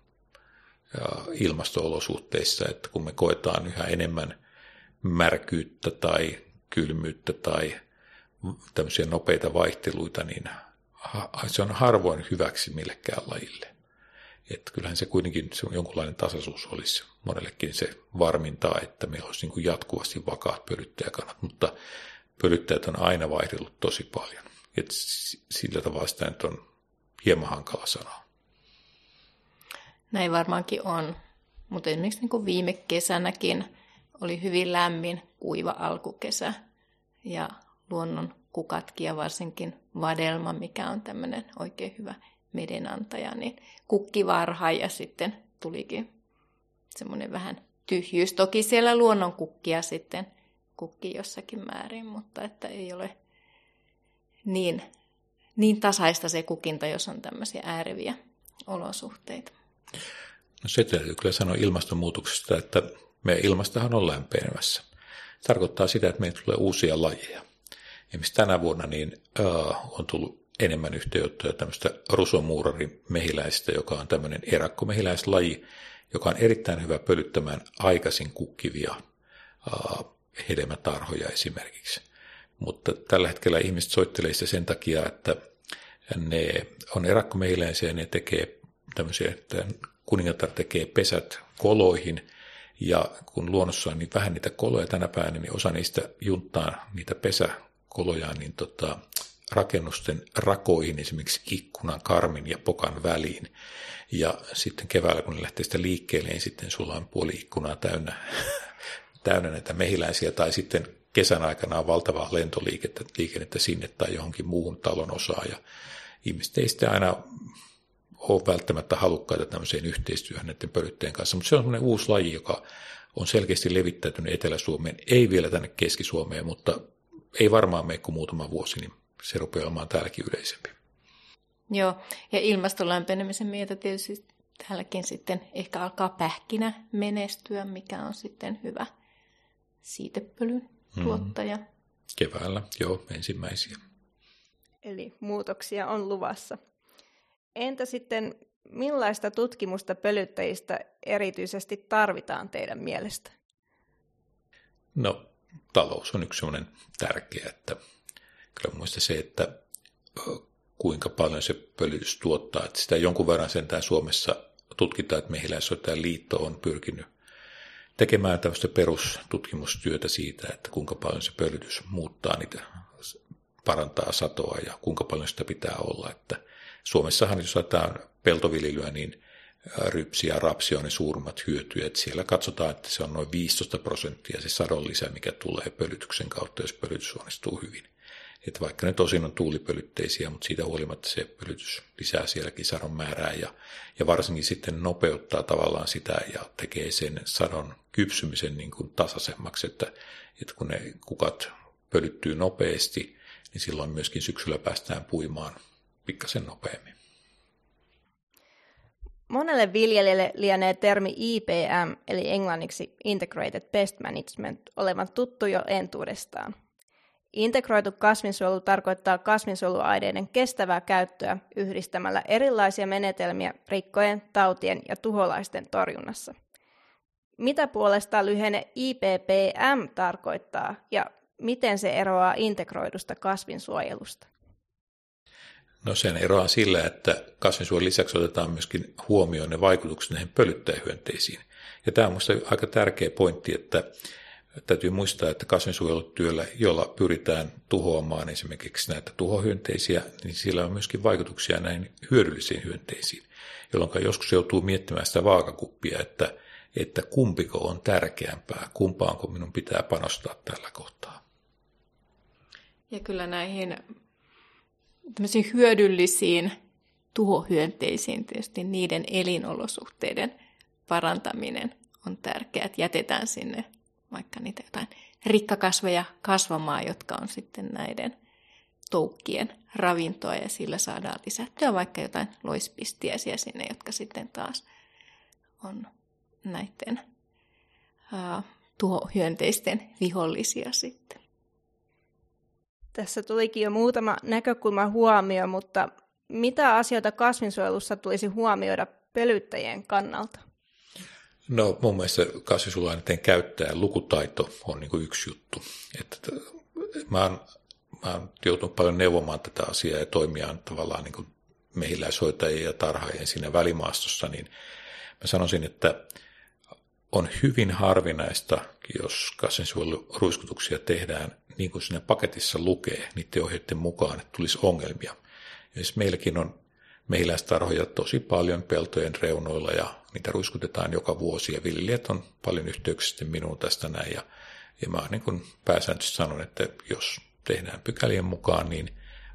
ilmasto-olosuhteissa, että kun me koetaan yhä enemmän märkyyttä tai kylmyyttä tai tämmöisiä nopeita vaihteluita, niin se on harvoin hyväksi millekään lajille. Että kyllähän se kuitenkin se jonkunlainen tasaisuus olisi monellekin se varmintaa, että meillä olisi niin kuin jatkuvasti vakaat pölyttäjäkannat, mutta pölyttäjät on aina vaihdellut tosi paljon. Et sillä tavalla sitä nyt on hieman hankala sanoa. Näin varmaankin on. Mutta esimerkiksi niin kuin viime kesänäkin oli hyvin lämmin, kuiva alkukesä ja luonnon kukatkin ja varsinkin vadelma, mikä on tämmöinen oikein hyvä medenantaja, niin kukki ja sitten tulikin semmoinen vähän tyhjyys. Toki siellä luonnon kukkia sitten kukki jossakin määrin, mutta että ei ole niin, niin tasaista se kukinta, jos on tämmöisiä ääreviä olosuhteita. No se täytyy kyllä sanoa ilmastonmuutoksesta, että meidän ilmastohan on lämpenemässä. Tarkoittaa sitä, että meillä tulee uusia lajeja. Esimerkiksi tänä vuonna niin, uh, on tullut enemmän yhteyttöä tämmöistä rusomuurarin mehiläistä, joka on tämmöinen erakkomehiläislaji, joka on erittäin hyvä pölyttämään aikaisin kukkivia uh, hedelmätarhoja esimerkiksi. Mutta tällä hetkellä ihmiset soittelee sitä sen takia, että ne on erakkomehiläisiä ja ne tekee tämmöisiä, että kuningatar tekee pesät koloihin, ja kun luonnossa on niin vähän niitä koloja tänä päivänä, niin osa niistä junttaa niitä pesäkoloja niin tota, rakennusten rakoihin, esimerkiksi ikkunan, karmin ja pokan väliin. Ja sitten keväällä, kun ne lähtee sitä liikkeelle, niin sitten sulla on puoli ikkunaa täynnä, täynnä näitä mehiläisiä, tai sitten kesän aikana on valtavaa lentoliikennettä liikennettä sinne tai johonkin muuhun talon osaan, ja ihmiset ei sitten aina ole välttämättä halukkaita tämmöiseen yhteistyöhön näiden pölytteen kanssa, mutta se on semmoinen uusi laji, joka on selkeästi levittäytynyt Etelä-Suomeen, ei vielä tänne Keski-Suomeen, mutta ei varmaan mene kuin muutama vuosi, niin se rupeaa olemaan täälläkin yleisempi. Joo, ja ilmaston lämpenemisen myötä tietysti täälläkin sitten ehkä alkaa pähkinä menestyä, mikä on sitten hyvä siitepölyn mm. tuottaja. Mm. Keväällä, joo, ensimmäisiä. Eli muutoksia on luvassa. Entä sitten, millaista tutkimusta pölyttäjistä erityisesti tarvitaan teidän mielestä? No, talous on yksi sellainen tärkeä, että kyllä muista se, että kuinka paljon se pölytys tuottaa. Että sitä jonkun verran sentään Suomessa tutkitaan, että mehiläissoittajan liitto on pyrkinyt tekemään tämmöistä perustutkimustyötä siitä, että kuinka paljon se pölytys muuttaa niitä, parantaa satoa ja kuinka paljon sitä pitää olla. Että Suomessahan, jos otetaan peltoviljelyä, niin rypsi ja rapsi on ne suurimmat hyötyjät. Siellä katsotaan, että se on noin 15 prosenttia se sadon lisä, mikä tulee pölytyksen kautta, jos pölytys onnistuu hyvin. Että vaikka ne tosin on tuulipölytteisiä, mutta siitä huolimatta se pölytys lisää sielläkin sadon määrää ja, ja varsinkin sitten nopeuttaa tavallaan sitä ja tekee sen sadon kypsymisen niin kuin tasaisemmaksi, että, että kun ne kukat pölyttyy nopeasti, niin silloin myöskin syksyllä päästään puimaan pikkasen nopeammin. Monelle viljelijälle lienee termi IPM, eli englanniksi Integrated Pest Management, olevan tuttu jo entuudestaan. Integroitu kasvinsuojelu tarkoittaa kasvinsuojeluaineiden kestävää käyttöä yhdistämällä erilaisia menetelmiä rikkojen, tautien ja tuholaisten torjunnassa. Mitä puolestaan lyhenne IPPM tarkoittaa ja miten se eroaa integroidusta kasvinsuojelusta? No sen eroaa sillä, että kasvinsuojelun lisäksi otetaan myöskin huomioon ne vaikutukset näihin pölyttäjähyönteisiin. Ja tämä on minusta aika tärkeä pointti, että täytyy muistaa, että kasvinsuojelutyöllä, jolla pyritään tuhoamaan esimerkiksi näitä tuhohyönteisiä, niin sillä on myöskin vaikutuksia näihin hyödyllisiin hyönteisiin, jolloin joskus joutuu miettimään sitä vaakakuppia, että, että kumpiko on tärkeämpää, kumpaanko minun pitää panostaa tällä kohtaa. Ja kyllä näihin hyödyllisiin tuhohyönteisiin tietysti niiden elinolosuhteiden parantaminen on tärkeää, että jätetään sinne vaikka niitä jotain rikkakasveja kasvamaan, jotka on sitten näiden toukkien ravintoa ja sillä saadaan lisättyä vaikka jotain loispistiäisiä sinne, jotka sitten taas on näiden uh, tuhohyönteisten vihollisia sitten. Tässä tulikin jo muutama näkökulma huomio, mutta mitä asioita kasvinsuojelussa tulisi huomioida pölyttäjien kannalta? No mun mielestä kasvinsuojeluaineiden käyttäjän lukutaito on niin kuin yksi juttu. Että mä, oon, mä oon joutunut paljon neuvomaan tätä asiaa ja toimiaan tavallaan niin kuin mehiläishoitajien ja tarhaajien siinä välimaastossa, niin mä sanoisin, että on hyvin harvinaista, jos kasvinsuojeluruiskutuksia tehdään niin kuin siinä paketissa lukee niiden ohjeiden mukaan, että tulisi ongelmia. Ja meilläkin on mehiläistarhoja tosi paljon peltojen reunoilla ja niitä ruiskutetaan joka vuosi ja viljelijät on paljon yhteyksissä minuun tästä näin ja, ja mä niin kuin pääsääntöisesti sanon, että jos tehdään pykälien mukaan, niin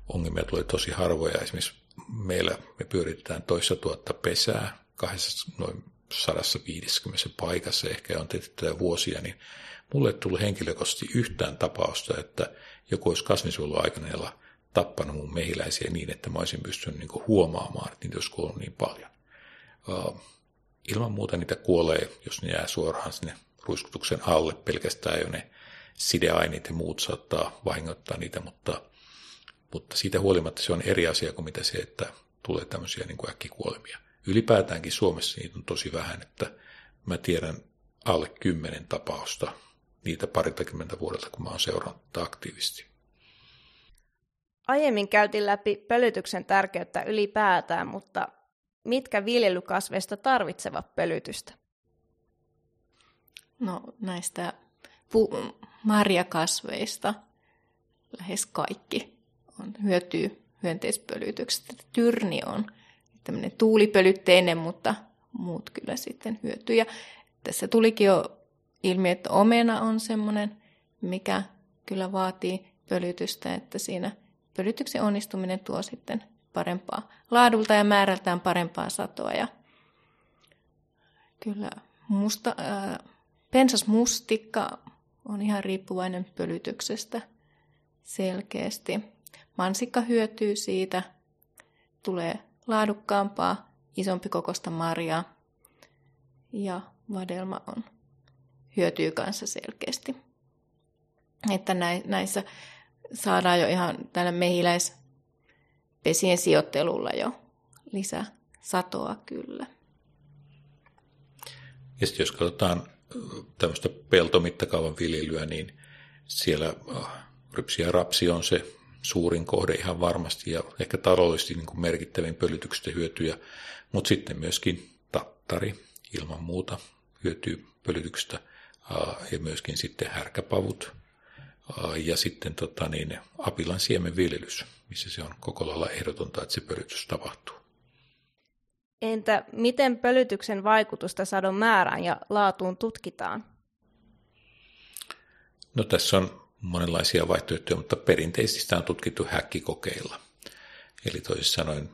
ongelmia tulee tosi harvoja. Esimerkiksi meillä me pyöritetään toissa tuhatta pesää kahdessa noin 150 paikassa, ehkä on tehty tätä vuosia, niin mulle ei tullut henkilökohtaisesti yhtään tapausta, että joku olisi kasvinsuojeluaikaneella tappanut mun mehiläisiä niin, että mä olisin pystynyt niin huomaamaan, että niitä olisi kuollut niin paljon. Ilman muuta niitä kuolee, jos ne jää suoraan sinne ruiskutuksen alle, pelkästään jo ne sideaineet ja muut saattaa vahingoittaa niitä, mutta, mutta siitä huolimatta se on eri asia kuin mitä se, että tulee tämmöisiä niin kuin äkkikuolemia. Ylipäätäänkin Suomessa niitä on tosi vähän, että mä tiedän alle kymmenen tapausta niitä parintakymmentä vuodelta, kun mä oon seurannut aktiivisesti. Aiemmin käytiin läpi pölytyksen tärkeyttä ylipäätään, mutta mitkä viljelykasveista tarvitsevat pölytystä? No näistä pu- marjakasveista lähes kaikki on hyötyy hyönteispölytyksestä. Tyrni on tämmöinen tuulipölytteinen, mutta muut kyllä sitten hyötyy. Ja tässä tulikin jo ilmi, että omena on semmoinen, mikä kyllä vaatii pölytystä, että siinä pölytyksen onnistuminen tuo sitten parempaa laadulta ja määrältään parempaa satoa. Ja kyllä musta, äh, pensasmustikka on ihan riippuvainen pölytyksestä selkeästi. Mansikka hyötyy siitä, tulee laadukkaampaa, isompi kokosta marjaa ja vadelma on, hyötyy kanssa selkeästi. Että näissä saadaan jo ihan tällä mehiläispesien sijoittelulla jo lisää satoa kyllä. Ja sitten jos katsotaan tämmöistä peltomittakaavan viljelyä, niin siellä rypsi ja rapsi on se suurin kohde ihan varmasti ja ehkä taloudellisesti niin kuin merkittävin pölytyksestä hyötyjä, mutta sitten myöskin tattari ilman muuta hyötyy pölytyksestä ja myöskin sitten härkäpavut ja sitten tota niin, apilan siemenviljelys, missä se on koko lailla ehdotonta, että se pölytys tapahtuu. Entä miten pölytyksen vaikutusta sadon määrään ja laatuun tutkitaan? No tässä on monenlaisia vaihtoehtoja, mutta perinteisesti sitä on tutkittu häkkikokeilla. Eli toisin sanoen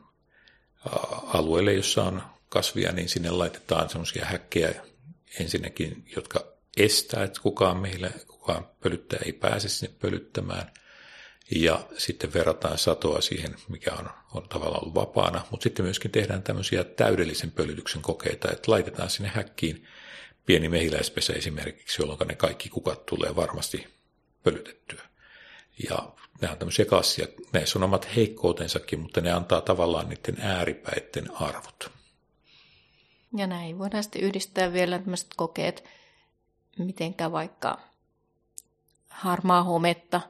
alueelle, jossa on kasvia, niin sinne laitetaan sellaisia häkkejä ensinnäkin, jotka estää, että kukaan meillä, kukaan pölyttäjä ei pääse sinne pölyttämään. Ja sitten verrataan satoa siihen, mikä on, on tavallaan ollut vapaana, mutta sitten myöskin tehdään tämmöisiä täydellisen pölytyksen kokeita, että laitetaan sinne häkkiin pieni mehiläispesä esimerkiksi, jolloin ne kaikki kukat tulee varmasti pölytettyä. Ja ne on tämmöisiä klassia. Näissä on omat heikkoutensakin, mutta ne antaa tavallaan niiden ääripäiden arvot. Ja näin voidaan sitten yhdistää vielä tämmöiset kokeet, mitenkä vaikka harmaa hometta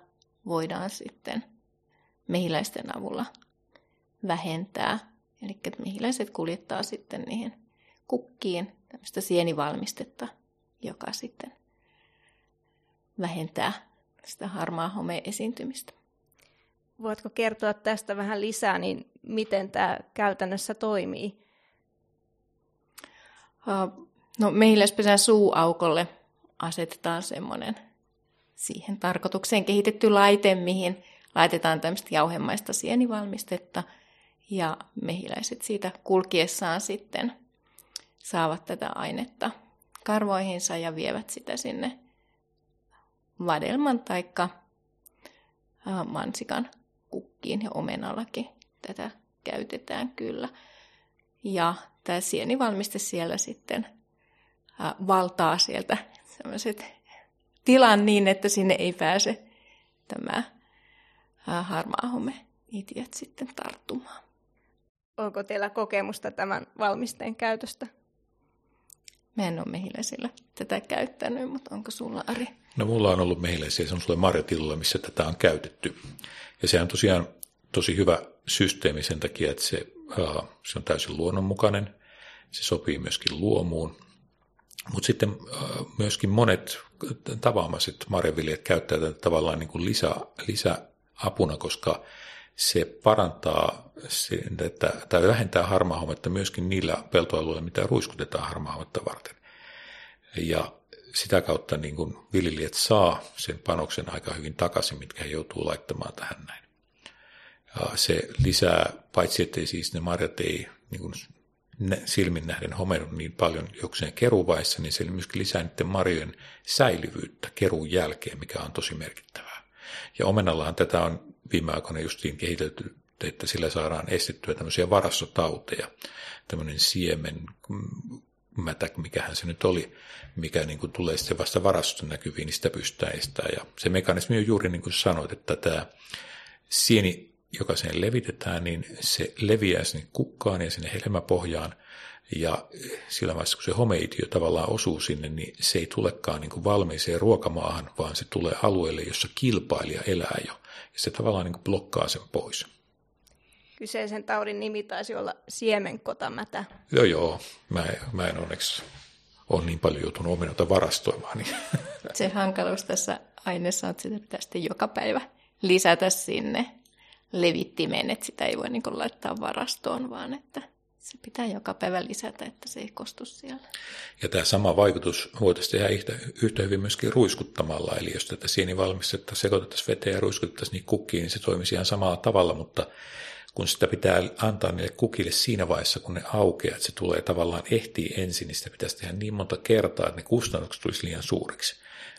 voidaan sitten mehiläisten avulla vähentää. Eli mehiläiset kuljettaa sitten niihin kukkiin tämmöistä sienivalmistetta, joka sitten vähentää sitä harmaa homeen esiintymistä. Voitko kertoa tästä vähän lisää, niin miten tämä käytännössä toimii? No, mehiläispesän suuaukolle asetetaan semmoinen siihen tarkoitukseen kehitetty laite, mihin laitetaan tämmöistä jauhemaista sienivalmistetta Ja mehiläiset siitä kulkiessaan sitten saavat tätä ainetta karvoihinsa ja vievät sitä sinne vadelman taikka mansikan kukkiin ja omenallakin tätä käytetään kyllä. Ja tämä sienivalmiste siellä sitten valtaa sieltä sellaiset tilan niin, että sinne ei pääse tämä harmaahume itiöt sitten tarttumaan. Onko teillä kokemusta tämän valmisteen käytöstä? Mä en ole mehiläisillä tätä käyttänyt, mutta onko sulla Ari? No mulla on ollut mehiläisiä semmoisella marjatilalla, missä tätä on käytetty. Ja se on tosiaan tosi hyvä systeemi sen takia, että se, uh, se on täysin luonnonmukainen. Se sopii myöskin luomuun. Mutta sitten uh, myöskin monet tavaamaiset marjaviljat käyttää tätä tavallaan niin kuin lisä, lisäapuna, koska se parantaa, sen, että, tai vähentää harmaahometta myöskin niillä peltoalueilla, mitä ruiskutetaan harmaahometta varten. Ja sitä kautta niin kuin viljelijät saa sen panoksen aika hyvin takaisin, mitkä he joutuu laittamaan tähän näin. Ja se lisää, paitsi ettei siis ne marjat ei niin kuin silmin nähden homedu niin paljon jokseen keruvaiheessa, niin se myöskin lisää niiden marjojen säilyvyyttä keruun jälkeen, mikä on tosi merkittävää. Ja omenallahan tätä on viime aikoina justiin kehitelty, että sillä saadaan estettyä tämmöisiä varastotauteja, tämmöinen siemen mätä, mikähän se nyt oli, mikä niin kuin tulee sitten vasta varastosta näkyviin, niin sitä pystytään estämään. Ja se mekanismi on juuri niin kuin sanoit, että tämä sieni, joka sen levitetään, niin se leviää sinne kukkaan ja sinne helmäpohjaan, ja sillä vaiheessa, kun se homeitio tavallaan osuu sinne, niin se ei tulekaan niin kuin valmiiseen ruokamaahan, vaan se tulee alueelle, jossa kilpailija elää jo. Ja se tavallaan niin kuin blokkaa sen pois. Kyseisen taudin nimi taisi olla siemenkotamätä. Joo, joo. Mä, mä en onneksi ole niin paljon joutunut omenoita varastoimaan. Niin. Se hankaluus tässä aineessa on, että sitä pitää sitten joka päivä lisätä sinne levittimeen, että sitä ei voi niin laittaa varastoon, vaan että se pitää joka päivä lisätä, että se ei kostu siellä. Ja tämä sama vaikutus voitaisiin tehdä yhtä, yhtä hyvin myöskin ruiskuttamalla. Eli jos tätä sienivalmistetta sekoitettaisiin veteen ja ruiskutettaisiin niin kukkiin, niin se toimisi ihan samalla tavalla, mutta kun sitä pitää antaa niille kukille siinä vaiheessa, kun ne aukeaa, että se tulee tavallaan ehtii ensin, niin sitä pitäisi tehdä niin monta kertaa, että ne kustannukset tulisi liian suuriksi.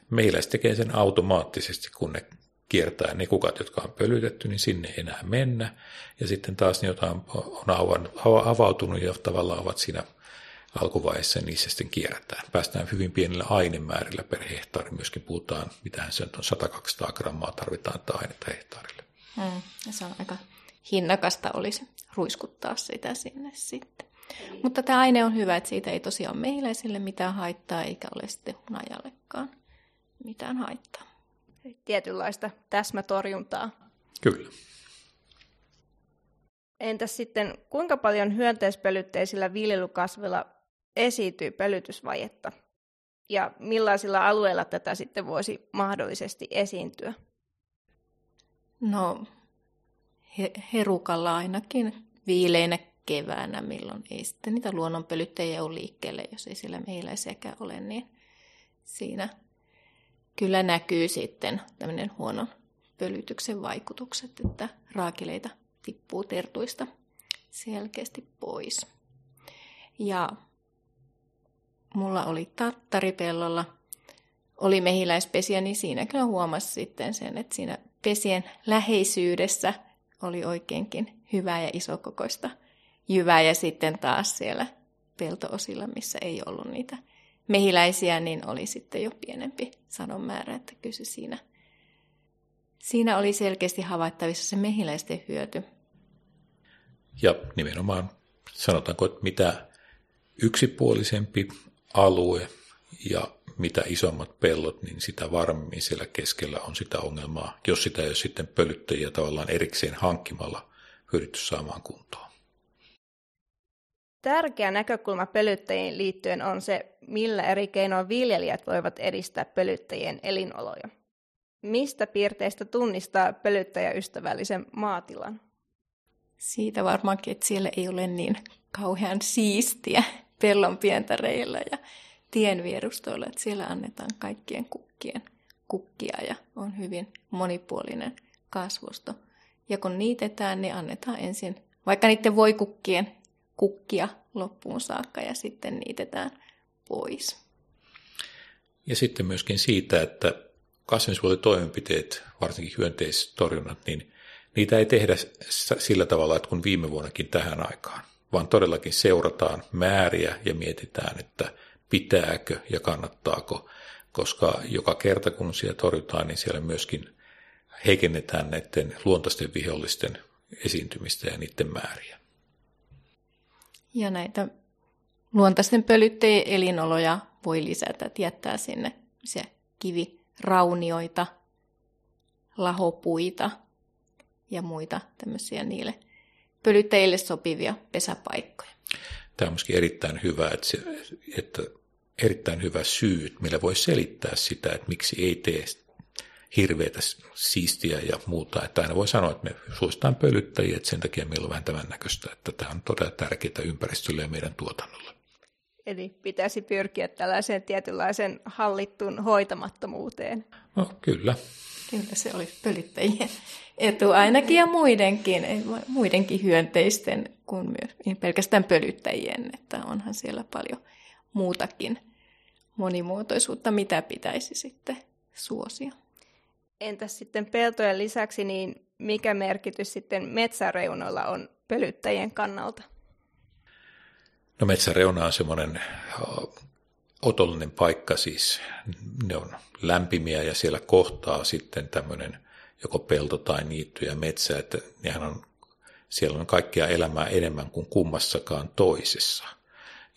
Meillä se tekee sen automaattisesti, kun ne kiertää ne kukat, jotka on pölytetty, niin sinne ei enää mennä. Ja sitten taas ne, joita on avautunut ja tavallaan ovat siinä alkuvaiheessa, niin niissä sitten kierretään. Päästään hyvin pienillä ainemäärillä per hehtaari. Myöskin puhutaan, mitä se on 100-200 grammaa tarvitaan tätä ainetta hehtaarille. Mm, se on aika hinnakasta olisi ruiskuttaa sitä sinne sitten. Mutta tämä aine on hyvä, että siitä ei tosiaan mehiläisille mitään haittaa, eikä ole sitten hunajallekaan mitään haittaa tietynlaista täsmätorjuntaa. Kyllä. Entäs sitten, kuinka paljon hyönteispölytteisillä viljelykasvilla esiintyy pölytysvajetta? Ja millaisilla alueilla tätä sitten voisi mahdollisesti esiintyä? No, herukalla ainakin viileinä keväänä, milloin ei sitten niitä luonnonpölyttäjiä ole liikkeelle, jos ei siellä mehiläisiäkään ole, niin siinä kyllä näkyy sitten tämmöinen huonon pölytyksen vaikutukset, että raakeleita tippuu tertuista selkeästi pois. Ja mulla oli tattaripellolla, oli mehiläispesiä, niin siinä kyllä huomasi sitten sen, että siinä pesien läheisyydessä oli oikeinkin hyvää ja isokokoista jyvää ja sitten taas siellä peltoosilla, missä ei ollut niitä mehiläisiä, niin oli sitten jo pienempi sadon määrä, että kyllä se siinä, siinä oli selkeästi havaittavissa se mehiläisten hyöty. Ja nimenomaan sanotaanko, että mitä yksipuolisempi alue ja mitä isommat pellot, niin sitä varmemmin siellä keskellä on sitä ongelmaa, jos sitä ei ole sitten pölyttäjiä tavallaan erikseen hankkimalla pyritty saamaan kuntoon. Tärkeä näkökulma pölyttäjiin liittyen on se, millä eri keinoin viljelijät voivat edistää pölyttäjien elinoloja. Mistä piirteistä tunnistaa pölyttäjäystävällisen maatilan? Siitä varmaankin, että siellä ei ole niin kauhean siistiä pellon pientareilla ja tienvierustoilla, että siellä annetaan kaikkien kukkien kukkia ja on hyvin monipuolinen kasvusto. Ja kun niitetään, niin annetaan ensin vaikka niiden voikukkien kukkia loppuun saakka ja sitten niitetään pois. Ja sitten myöskin siitä, että kasvinsuojelutoimenpiteet, varsinkin hyönteistorjunnat, niin niitä ei tehdä sillä tavalla, että kun viime vuonnakin tähän aikaan, vaan todellakin seurataan määriä ja mietitään, että pitääkö ja kannattaako, koska joka kerta kun siellä torjutaan, niin siellä myöskin heikennetään näiden luontaisten vihollisten esiintymistä ja niiden määriä. Ja näitä luontaisten pölyttäjien elinoloja voi lisätä, jättää sinne se kiviraunioita, lahopuita ja muita tämmöisiä niille pölyttäjille sopivia pesäpaikkoja. Tämä on myöskin erittäin hyvä, että, se, että erittäin hyvä syy, millä voi selittää sitä, että miksi ei tee hirveätä siistiä ja muuta. Että aina voi sanoa, että me suositaan pölyttäjiä, että sen takia meillä on vähän tämän näköistä, että tämä on todella tärkeää ympäristölle ja meidän tuotannolle. Eli pitäisi pyrkiä tällaiseen tietynlaiseen hallittuun hoitamattomuuteen. No kyllä. Kyllä se oli pölyttäjien etu ainakin ja muidenkin, muidenkin hyönteisten kuin myös niin pelkästään pölyttäjien, että onhan siellä paljon muutakin monimuotoisuutta, mitä pitäisi sitten suosia. Entäs sitten peltojen lisäksi, niin mikä merkitys sitten metsäreunoilla on pölyttäjien kannalta? No metsäreuna on semmoinen otollinen paikka, siis ne on lämpimiä ja siellä kohtaa sitten tämmöinen joko pelto tai niitty ja metsä, että nehän on, siellä on kaikkia elämää enemmän kuin kummassakaan toisessa.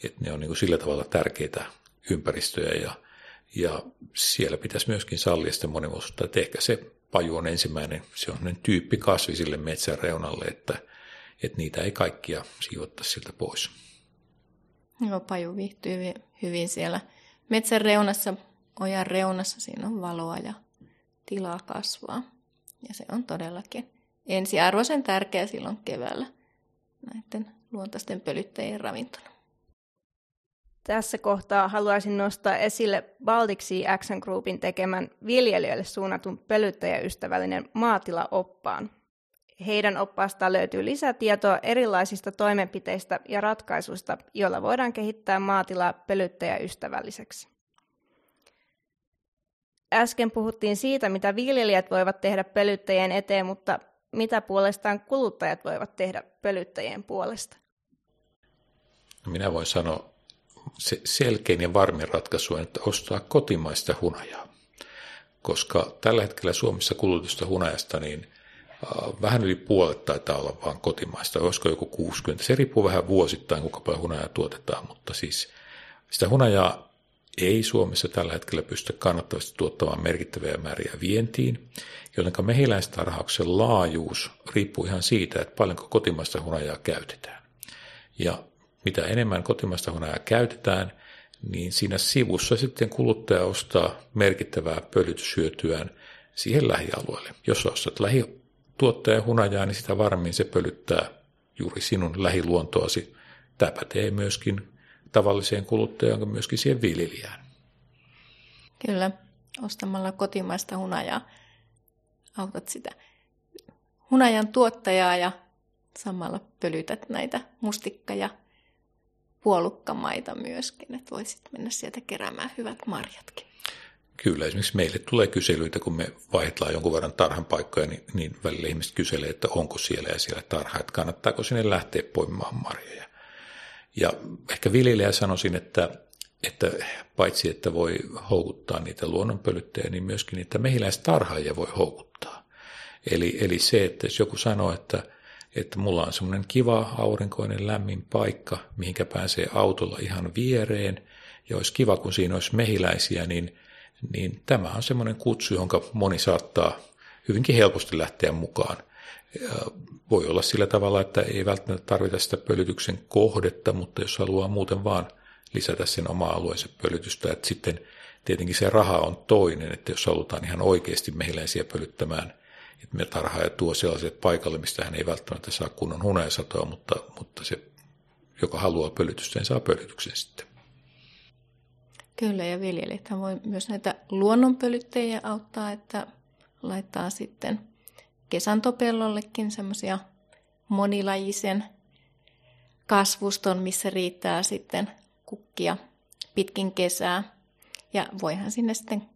Että ne on niin kuin sillä tavalla tärkeitä ympäristöjä ja, ja siellä pitäisi myöskin sallia sitä monimuotoisuutta, että ehkä se paju on ensimmäinen, se on tyyppi kasvi sille metsän reunalle, että, että niitä ei kaikkia siivottaisi siltä pois. Joo, paju viihtyy hyvin siellä metsän reunassa, ojan reunassa. Siinä on valoa ja tilaa kasvaa. Ja se on todellakin ensiarvoisen tärkeä silloin keväällä näiden luontaisten pölyttäjien ravintona. Tässä kohtaa haluaisin nostaa esille Baltic Sea Action Groupin tekemän viljelijöille suunnatun pölyttäjäystävällinen maatilaoppaan. Heidän oppaastaan löytyy lisätietoa erilaisista toimenpiteistä ja ratkaisuista, joilla voidaan kehittää maatilaa pölyttäjäystävälliseksi. Äsken puhuttiin siitä, mitä viljelijät voivat tehdä pölyttäjien eteen, mutta mitä puolestaan kuluttajat voivat tehdä pölyttäjien puolesta? Minä voin sanoa se selkein ja varmin ratkaisu on, että ostaa kotimaista hunajaa. Koska tällä hetkellä Suomessa kulutusta hunajasta niin vähän yli puolet taitaa olla vain kotimaista, olisiko joku 60. Se riippuu vähän vuosittain, kuinka paljon hunajaa tuotetaan, mutta siis sitä hunajaa ei Suomessa tällä hetkellä pysty kannattavasti tuottamaan merkittäviä määriä vientiin, joten mehiläistarhauksen laajuus riippuu ihan siitä, että paljonko kotimaista hunajaa käytetään. Ja mitä enemmän kotimaista hunajaa käytetään, niin siinä sivussa sitten kuluttaja ostaa merkittävää pölytyshyötyään siihen lähialueelle. Jos ostat lähituottajan hunajaa, niin sitä varmin se pölyttää juuri sinun lähiluontoasi. Tämä pätee myöskin tavalliseen kuluttajaan, myöskin siihen viljelijään. Kyllä, ostamalla kotimaista hunajaa autat sitä hunajan tuottajaa ja samalla pölytät näitä mustikka- ja puolukkamaita myöskin, että voisit mennä sieltä keräämään hyvät marjatkin. Kyllä, esimerkiksi meille tulee kyselyitä, kun me vaihdellaan jonkun verran tarhan paikkoja, niin, niin välillä ihmiset kyselee, että onko siellä ja siellä tarha, että kannattaako sinne lähteä poimimaan marjoja. Ja ehkä viljelijä sanoisin, että, että paitsi että voi houkuttaa niitä luonnonpölyttäjiä, niin myöskin niitä mehiläistarhaajia voi houkuttaa. Eli, eli se, että jos joku sanoo, että että mulla on semmoinen kiva aurinkoinen lämmin paikka, mihinkä pääsee autolla ihan viereen, ja olisi kiva, kun siinä olisi mehiläisiä, niin, niin tämä on semmoinen kutsu, jonka moni saattaa hyvinkin helposti lähteä mukaan. Voi olla sillä tavalla, että ei välttämättä tarvita sitä pölytyksen kohdetta, mutta jos haluaa muuten vaan lisätä sen oma alueensa pölytystä, että sitten tietenkin se raha on toinen, että jos halutaan ihan oikeasti mehiläisiä pölyttämään – että me tarhaaja tuo sellaiset paikalle, mistä hän ei välttämättä saa kunnon hunajasatoa, mutta, mutta se, joka haluaa pölytystä, niin saa pölytyksen sitten. Kyllä, ja viljelijät voi myös näitä luonnonpölyttäjiä auttaa, että laittaa sitten kesantopellollekin semmoisia monilajisen kasvuston, missä riittää sitten kukkia pitkin kesää. Ja voihan sinne sitten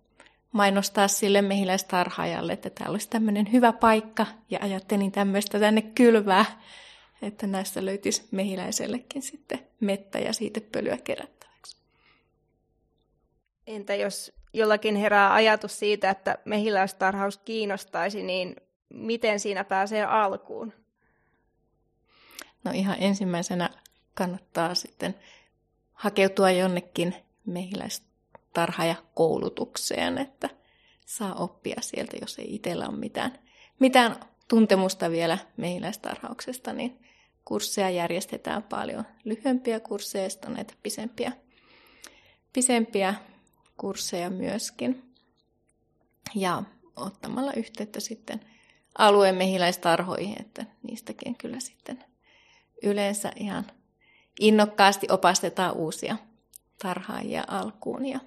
mainostaa sille mehiläistarhaajalle, että täällä olisi tämmöinen hyvä paikka ja ajattelin tämmöistä tänne kylvää, että näistä löytyisi mehiläisellekin sitten mettä ja siitä pölyä kerättäväksi. Entä jos jollakin herää ajatus siitä, että mehiläistarhaus kiinnostaisi, niin miten siinä pääsee alkuun? No ihan ensimmäisenä kannattaa sitten hakeutua jonnekin mehiläistarhaajakoulutukseen, että saa oppia sieltä, jos ei itsellä ole mitään, mitään tuntemusta vielä mehiläistarhauksesta, niin kursseja järjestetään paljon. Lyhyempiä kursseja ja näitä pisempiä, pisempiä kursseja myöskin. Ja ottamalla yhteyttä sitten alueen mehiläistarhoihin, että niistäkin kyllä sitten yleensä ihan innokkaasti opastetaan uusia tarhaajia alkuun ja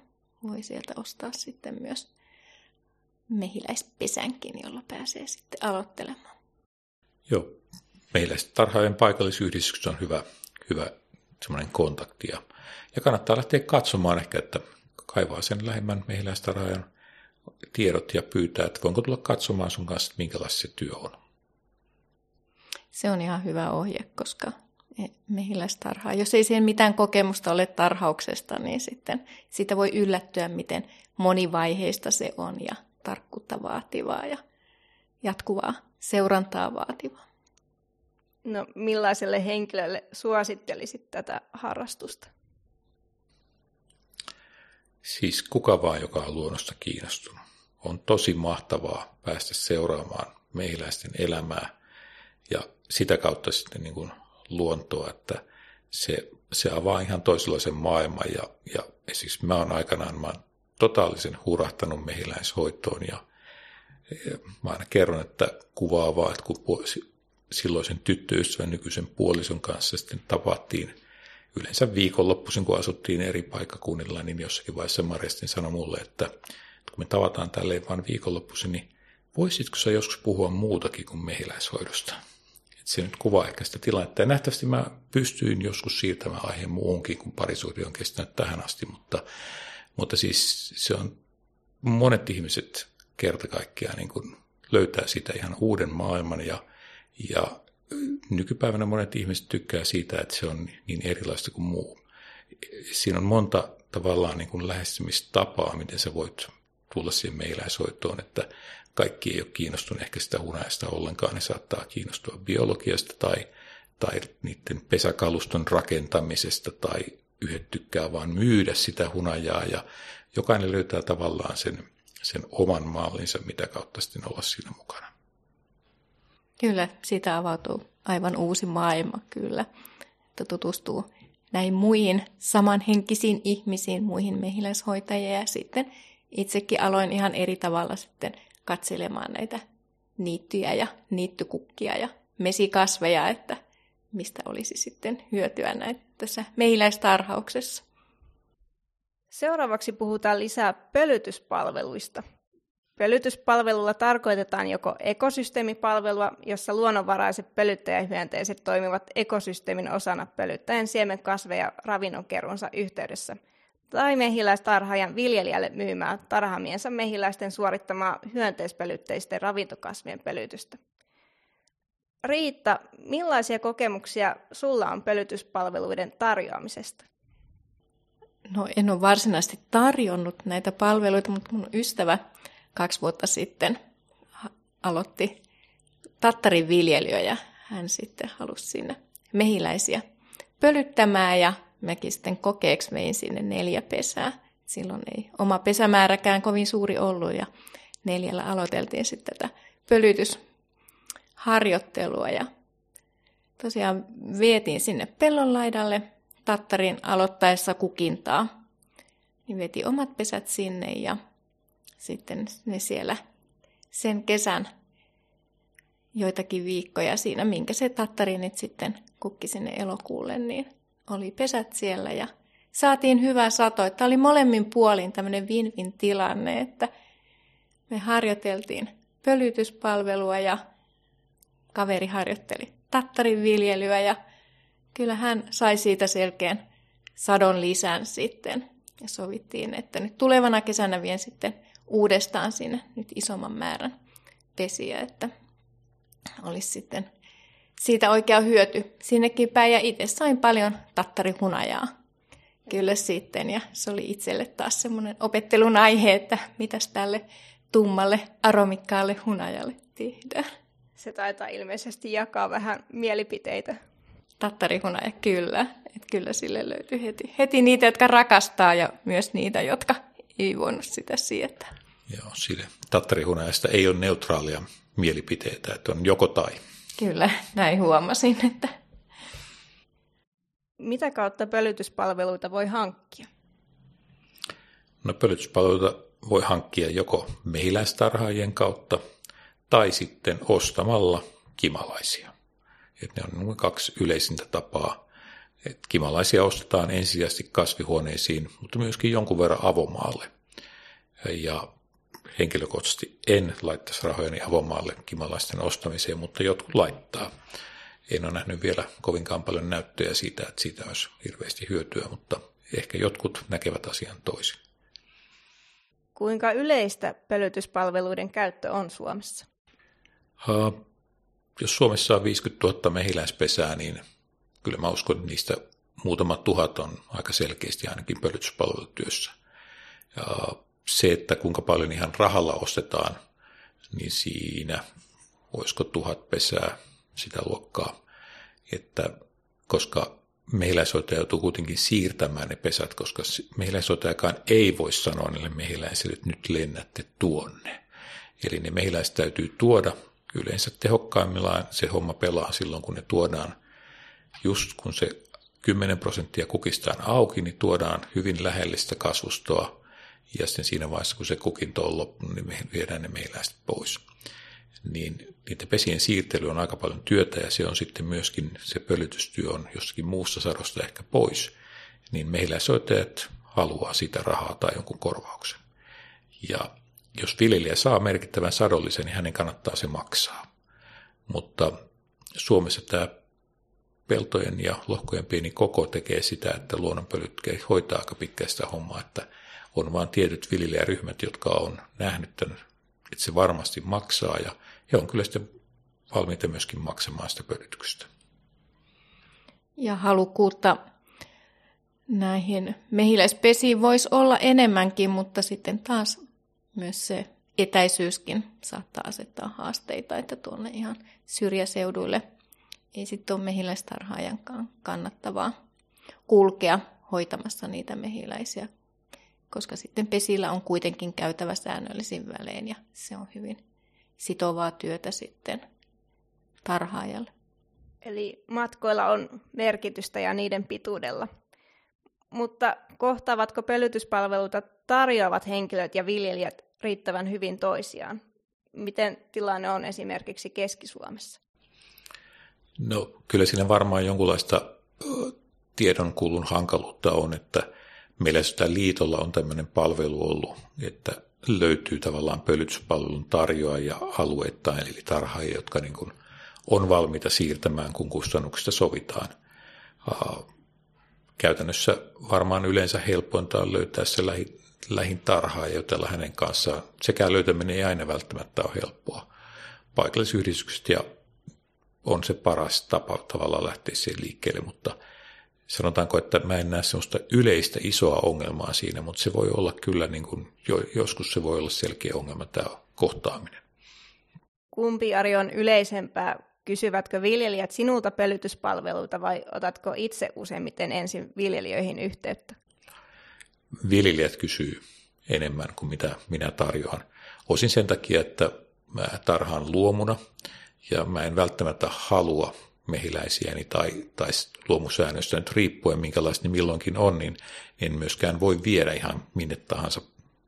voi sieltä ostaa sitten myös mehiläispesänkin, jolla pääsee sitten aloittelemaan. Joo, mehiläistarhaajien paikallisyhdistys on hyvä, hyvä semmoinen kontakti ja, ja kannattaa lähteä katsomaan ehkä, että kaivaa sen lähemmän mehiläistarhaajan tiedot ja pyytää, että voinko tulla katsomaan sun kanssa, että minkälaista se työ on. Se on ihan hyvä ohje, koska mehiläistarhaa, jos ei siihen mitään kokemusta ole tarhauksesta, niin sitten siitä voi yllättyä, miten monivaiheista se on ja tarkkuutta vaativaa ja jatkuvaa seurantaa vaativaa. No millaiselle henkilölle suosittelisit tätä harrastusta? Siis kuka vaan, joka on luonnosta kiinnostunut. On tosi mahtavaa päästä seuraamaan mehiläisten elämää ja sitä kautta sitten niin kuin luontoa, että se, se avaa ihan toisenlaisen maailman ja, ja esimerkiksi mä oon aikanaan mä oon totaalisen hurahtanut mehiläishoitoon ja, ja mä aina kerron, että kuvaavaa, että kun silloisen tyttöystävän nykyisen puolison kanssa sitten tapattiin yleensä viikonloppuisin, kun asuttiin eri paikkakunnilla, niin jossakin vaiheessa Marjastin sanoi mulle, että kun me tavataan tälleen vain viikonloppuisin, niin voisitko sä joskus puhua muutakin kuin mehiläishoidosta? Se nyt kuvaa ehkä sitä tilannetta. Ja nähtävästi mä pystyin joskus siirtämään aiheen muuhunkin, kun parisuhde on kestänyt tähän asti, mutta, mutta siis se on, monet ihmiset kerta kaikkiaan niin kuin löytää sitä ihan uuden maailman ja, ja nykypäivänä monet ihmiset tykkää siitä, että se on niin erilaista kuin muu. Siinä on monta tavallaan niin kuin lähestymistapaa, miten sä voit tulla siihen meiläishoitoon, että kaikki ei ole kiinnostunut ehkä sitä hunajasta ollenkaan, ne saattaa kiinnostua biologiasta tai, tai niiden pesäkaluston rakentamisesta tai yhdet tykkää vaan myydä sitä hunajaa ja jokainen löytää tavallaan sen, sen oman mallinsa, mitä kautta sitten olla siinä mukana. Kyllä, siitä avautuu aivan uusi maailma kyllä, että tutustuu näihin muihin samanhenkisiin ihmisiin, muihin mehiläishoitajia ja sitten itsekin aloin ihan eri tavalla sitten katselemaan näitä niittyjä ja niittykukkia ja mesikasveja, että mistä olisi sitten hyötyä näitä tässä mehiläistarhauksessa. Seuraavaksi puhutaan lisää pölytyspalveluista. Pölytyspalvelulla tarkoitetaan joko ekosysteemipalvelua, jossa luonnonvaraiset pölyttäjähyönteiset toimivat ekosysteemin osana pölyttäjän siemenkasveja ravinnonkerunsa yhteydessä, tai mehiläistarhaajan viljelijälle myymää tarhamiensa mehiläisten suorittamaa hyönteispölytteisten ravintokasvien pölytystä. Riitta, millaisia kokemuksia sulla on pölytyspalveluiden tarjoamisesta? No en ole varsinaisesti tarjonnut näitä palveluita, mutta mun ystävä kaksi vuotta sitten aloitti tattarin viljelyä ja hän sitten halusi sinne mehiläisiä pölyttämään ja mekin sitten kokeeksi vein sinne neljä pesää. Silloin ei oma pesämääräkään kovin suuri ollut ja neljällä aloiteltiin sitten tätä pölytysharjoittelua ja tosiaan vietiin sinne pellonlaidalle tattarin aloittaessa kukintaa. Niin veti omat pesät sinne ja sitten ne siellä sen kesän joitakin viikkoja siinä, minkä se tattari nyt sitten kukki sinne elokuulle, niin oli pesät siellä ja saatiin hyvä sato. Tämä oli molemmin puolin tämmöinen win-win tilanne, että me harjoiteltiin pölytyspalvelua ja kaveri harjoitteli tattarin viljelyä ja kyllä hän sai siitä selkeän sadon lisän sitten. Ja sovittiin, että nyt tulevana kesänä vien sitten uudestaan sinne nyt isomman määrän pesiä, että olisi sitten siitä oikea hyöty sinnekin päin. Ja itse sain paljon tattarihunajaa kyllä sitten. Ja se oli itselle taas semmoinen opettelun aihe, että mitäs tälle tummalle aromikkaalle hunajalle tehdään. Se taitaa ilmeisesti jakaa vähän mielipiteitä. Tattarihunaja, kyllä. Että kyllä sille löytyy heti, heti niitä, jotka rakastaa ja myös niitä, jotka ei voinut sitä sietää. Joo, sille tattarihunajasta ei ole neutraalia mielipiteitä, että on joko tai. Kyllä, näin huomasin, että... Mitä kautta pölytyspalveluita voi hankkia? No pölytyspalveluita voi hankkia joko mehiläistarhaajien kautta tai sitten ostamalla kimalaisia. Et ne on kaksi yleisintä tapaa. Et kimalaisia ostetaan ensisijaisesti kasvihuoneisiin, mutta myöskin jonkun verran avomaalle. Ja henkilökohtaisesti en laittaisi rahojani avomaalle kimalaisten ostamiseen, mutta jotkut laittaa. En ole nähnyt vielä kovinkaan paljon näyttöjä siitä, että siitä olisi hirveästi hyötyä, mutta ehkä jotkut näkevät asian toisin. Kuinka yleistä pölytyspalveluiden käyttö on Suomessa? Uh, jos Suomessa on 50 000 mehiläispesää, niin kyllä mä uskon, että niistä muutama tuhat on aika selkeästi ainakin pölytyspalvelutyössä. Ja se, että kuinka paljon ihan rahalla ostetaan, niin siinä voisiko tuhat pesää sitä luokkaa. Että koska mehiläishoitaja joutuu kuitenkin siirtämään ne pesät, koska mehiläishoitajakaan ei voi sanoa niille mehiläisille, että nyt lennätte tuonne. Eli ne mehiläiset täytyy tuoda. Yleensä tehokkaimmillaan se homma pelaa silloin, kun ne tuodaan just kun se 10 prosenttia kukistaan auki, niin tuodaan hyvin lähellistä kasvustoa ja sitten siinä vaiheessa, kun se kukinto on loppunut, niin me viedään ne mehiläiset pois. Niin niiden pesien siirtely on aika paljon työtä ja se on sitten myöskin, se pölytystyö on jossakin muussa sadosta ehkä pois, niin mehiläisoittajat haluaa sitä rahaa tai jonkun korvauksen. Ja jos viljelijä saa merkittävän sadollisen, niin hänen kannattaa se maksaa. Mutta Suomessa tämä peltojen ja lohkojen pieni koko tekee sitä, että luonnonpölyt hoitaa aika pitkään sitä hommaa, että on vain tietyt viljelijäryhmät, jotka on nähnyt että se varmasti maksaa ja he on kyllä sitten valmiita myöskin maksamaan sitä pölytyksestä. Ja halukkuutta näihin mehiläispesiin voisi olla enemmänkin, mutta sitten taas myös se etäisyyskin saattaa asettaa haasteita, että tuonne ihan syrjäseuduille ei sitten ole mehiläistarhaajankaan kannattavaa kulkea hoitamassa niitä mehiläisiä, koska sitten pesillä on kuitenkin käytävä säännöllisin välein ja se on hyvin sitovaa työtä sitten tarhaajalle. Eli matkoilla on merkitystä ja niiden pituudella. Mutta kohtaavatko pölytyspalveluita tarjoavat henkilöt ja viljelijät riittävän hyvin toisiaan? Miten tilanne on esimerkiksi Keski-Suomessa? No kyllä siinä varmaan jonkunlaista tiedonkulun hankaluutta on, että meillä sitä liitolla on tämmöinen palvelu ollut, että löytyy tavallaan pölytyspalvelun tarjoajia alueittain, eli tarhaajia, jotka niin kuin on valmiita siirtämään, kun kustannuksista sovitaan. Käytännössä varmaan yleensä helpointa on löytää se lähi, lähin tarhaa ja jutella hänen kanssaan. Sekä löytäminen ei aina välttämättä ole helppoa. Paikallisyhdistykset ja on se paras tapa tavallaan lähteä siihen liikkeelle, mutta – sanotaanko, että mä en näe sellaista yleistä isoa ongelmaa siinä, mutta se voi olla kyllä, niin kuin, joskus se voi olla selkeä ongelma tämä kohtaaminen. Kumpi Ari on yleisempää? Kysyvätkö viljelijät sinulta pölytyspalveluita vai otatko itse useimmiten ensin viljelijöihin yhteyttä? Viljelijät kysyy enemmän kuin mitä minä tarjoan. Osin sen takia, että mä tarhaan luomuna ja mä en välttämättä halua mehiläisiäni tai, tai luomusäännöstä nyt riippuen, minkälaista ne milloinkin on, niin en myöskään voi viedä ihan minne tahansa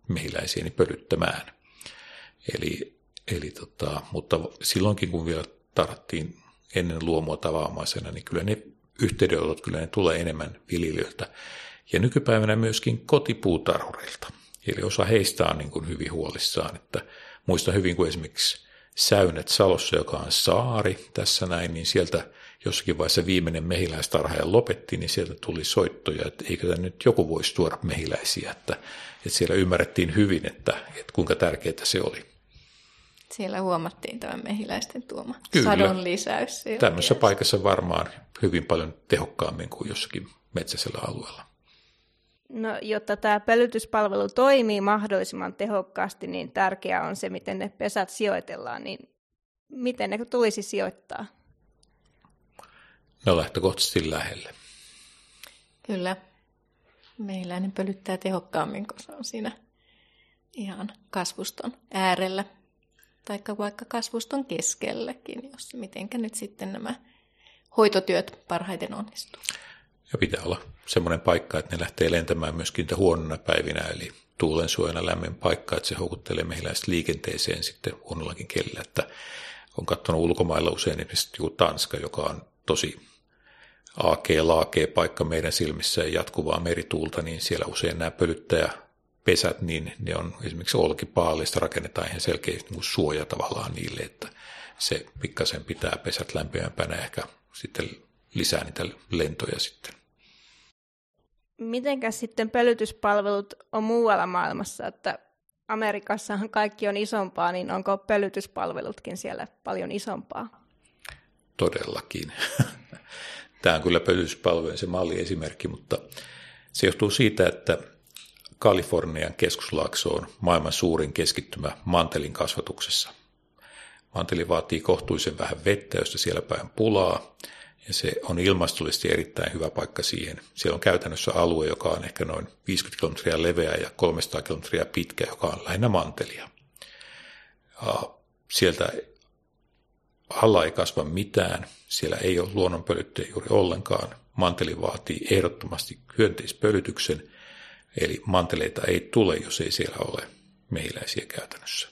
mehiläisiäni pölyttämään. Eli, eli tota, mutta silloinkin, kun vielä tarvittiin ennen luomua tavaamaisena, niin kyllä ne yhteydenotot kyllä ne tulee enemmän viljelijöiltä. Ja nykypäivänä myöskin kotipuutarhureilta. Eli osa heistä on niin kuin hyvin huolissaan, että muista hyvin, kun esimerkiksi Säynet Salossa, joka on saari tässä näin, niin sieltä jossakin vaiheessa viimeinen mehiläistarhaaja lopetti, niin sieltä tuli soittoja, että eikö tämä nyt joku voisi tuoda mehiläisiä, että, että siellä ymmärrettiin hyvin, että, että kuinka tärkeää se oli. Siellä huomattiin tämä mehiläisten tuoma Kyllä. sadon lisäys. Tämmöisessä paikassa varmaan hyvin paljon tehokkaammin kuin jossakin metsäisellä alueella. No, jotta tämä pölytyspalvelu toimii mahdollisimman tehokkaasti, niin tärkeää on se, miten ne pesät sijoitellaan. Niin miten ne tulisi sijoittaa? No lähtökohtaisesti lähelle. Kyllä. Mehiläinen pölyttää tehokkaammin, kun se on siinä ihan kasvuston äärellä. Tai vaikka kasvuston keskelläkin, jos mitenkä nyt sitten nämä hoitotyöt parhaiten onnistuu. Ja pitää olla semmoinen paikka, että ne lähtee lentämään myöskin niitä huonona päivinä, eli tuulen suojana lämmin paikka, että se houkuttelee mehiläistä liikenteeseen sitten huonollakin kellä. Että on katsonut ulkomailla usein esimerkiksi joku Tanska, joka on tosi aakee-laakee paikka meidän silmissä ja jatkuvaa merituulta, niin siellä usein nämä pölyttäjä pesät, niin ne on esimerkiksi olkipaalista rakennetaan ihan selkeä niin suoja tavallaan niille, että se pikkasen pitää pesät lämpimämpänä ehkä sitten lisää niitä lentoja sitten. Mitenkäs sitten pölytyspalvelut on muualla maailmassa, että Amerikassahan kaikki on isompaa, niin onko pölytyspalvelutkin siellä paljon isompaa? Todellakin. Tämä on kyllä pölytyspalvelujen se malliesimerkki, mutta se johtuu siitä, että Kalifornian keskuslaakso on maailman suurin keskittymä mantelin kasvatuksessa. Manteli vaatii kohtuullisen vähän vettä, josta siellä päin pulaa, ja se on ilmastollisesti erittäin hyvä paikka siihen. Siellä on käytännössä alue, joka on ehkä noin 50 kilometriä leveä ja 300 kilometriä pitkä, joka on lähinnä mantelia. Sieltä alla ei kasva mitään, siellä ei ole luonnonpölyttöjä juuri ollenkaan. Manteli vaatii ehdottomasti hyönteispölytyksen, eli manteleita ei tule, jos ei siellä ole mehiläisiä käytännössä.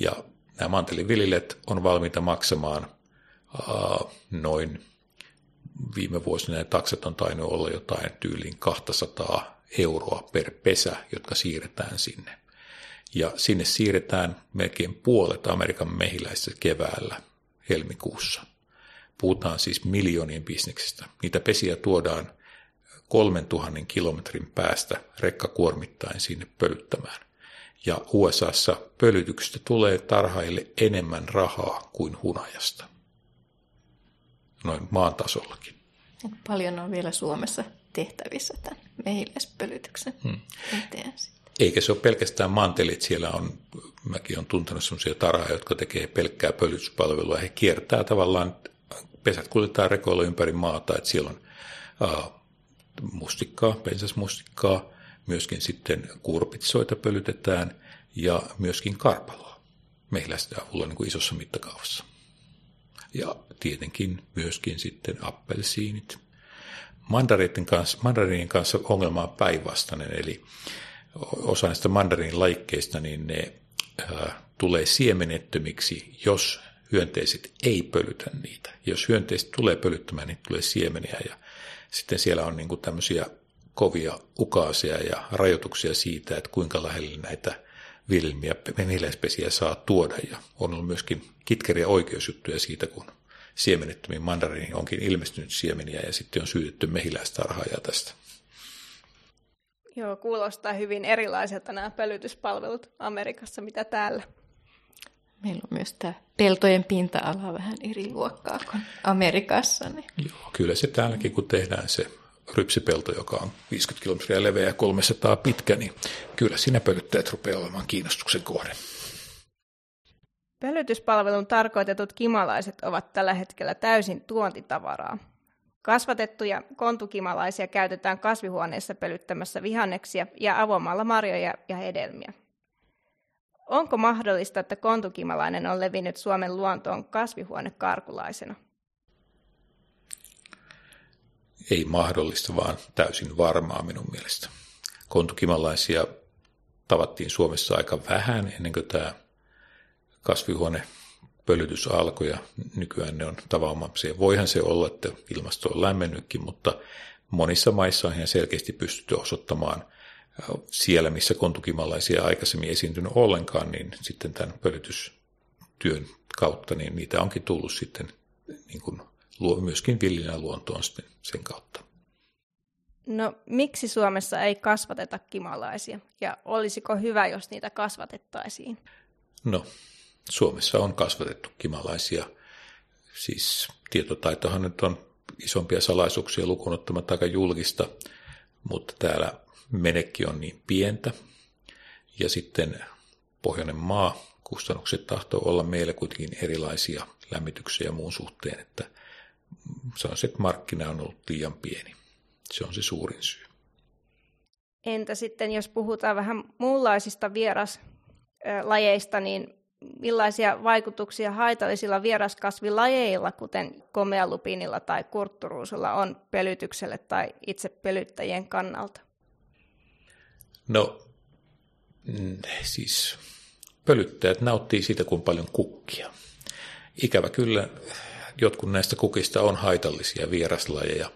Ja nämä manteliviljelijät on valmiita maksamaan noin viime vuosina ne taksat on tainnut olla jotain tyyliin 200 euroa per pesä, jotka siirretään sinne. Ja sinne siirretään melkein puolet Amerikan mehiläistä keväällä helmikuussa. Puhutaan siis miljoonien bisneksestä. Niitä pesiä tuodaan 3000 kilometrin päästä rekkakuormittain sinne pölyttämään. Ja USAssa pölytyksestä tulee tarhaille enemmän rahaa kuin hunajasta noin maan tasollakin. Paljon on vielä Suomessa tehtävissä tämän mehiläispölytyksen hmm. eteen. Eikä se ole pelkästään mantelit, siellä on, mäkin olen tuntenut sellaisia tarhaa, jotka tekee pelkkää pölytyspalvelua. He kiertää tavallaan, pesät kuljetaan rekoilla ympäri maata, että siellä on uh, mustikkaa, pensasmustikkaa, myöskin sitten kurpitsoita pölytetään ja myöskin karpaloa mehiläisten avulla niin kuin isossa mittakaavassa ja tietenkin myöskin sitten appelsiinit. Mandariinin kanssa, mandariinin kanssa ongelma on päinvastainen, eli osa näistä mandariinin laikkeista, niin ne äh, tulee siemenettömiksi, jos hyönteiset ei pölytä niitä. Jos hyönteiset tulee pölyttämään, niin tulee siemeniä ja sitten siellä on niin tämmöisiä kovia ukaasia ja rajoituksia siitä, että kuinka lähelle näitä viljelmiä mehiläispesiä saa tuoda. Ja on ollut myöskin kitkeriä oikeusjuttuja siitä, kun siemenettömiin mandariiniin onkin ilmestynyt siemeniä ja sitten on syytetty mehiläistarhaajaa tästä. Joo, kuulostaa hyvin erilaiselta nämä pölytyspalvelut Amerikassa, mitä täällä. Meillä on myös tämä peltojen pinta-ala vähän eri luokkaa kuin Amerikassa. Niin. Joo, kyllä se täälläkin, kun tehdään se rypsipelto, joka on 50 kilometriä leveä ja 300 pitkä, niin kyllä siinä pölyttäjät rupeaa olemaan kiinnostuksen kohde. Pölytyspalvelun tarkoitetut kimalaiset ovat tällä hetkellä täysin tuontitavaraa. Kasvatettuja kontukimalaisia käytetään kasvihuoneessa pölyttämässä vihanneksia ja avomalla marjoja ja hedelmiä. Onko mahdollista, että kontukimalainen on levinnyt Suomen luontoon kasvihuonekarkulaisena? Ei mahdollista, vaan täysin varmaa minun mielestä. Kontukimalaisia tavattiin Suomessa aika vähän ennen kuin tämä kasvihuonepölytys alkoi ja nykyään ne on tavanomaisia. Voihan se olla, että ilmasto on lämmennytkin, mutta monissa maissa on ihan selkeästi pystytty osoittamaan siellä, missä kontukimalaisia aikaisemmin esiintynyt ollenkaan, niin sitten tämän pölytys työn kautta, niin niitä onkin tullut sitten niin kuin, myöskin villinä luontoon sitten sen kautta. No miksi Suomessa ei kasvateta kimalaisia ja olisiko hyvä, jos niitä kasvatettaisiin? No, Suomessa on kasvatettu kimalaisia. Siis tietotaitohan nyt on isompia salaisuuksia lukunottamatta aika julkista, mutta täällä menekki on niin pientä. Ja sitten pohjoinen maa, kustannukset tahtoo olla meillä kuitenkin erilaisia lämmityksiä ja muun suhteen, että se, että markkina on ollut liian pieni. Se on se suurin syy. Entä sitten, jos puhutaan vähän muunlaisista vieraslajeista, niin millaisia vaikutuksia haitallisilla vieraskasvilajeilla, kuten komealupinilla tai kurtturuusulla, on pelytykselle tai itse pelyttäjien kannalta? No, mm, siis pölyttäjät nauttii siitä, kun paljon kukkia. Ikävä kyllä, jotkut näistä kukista on haitallisia vieraslajeja,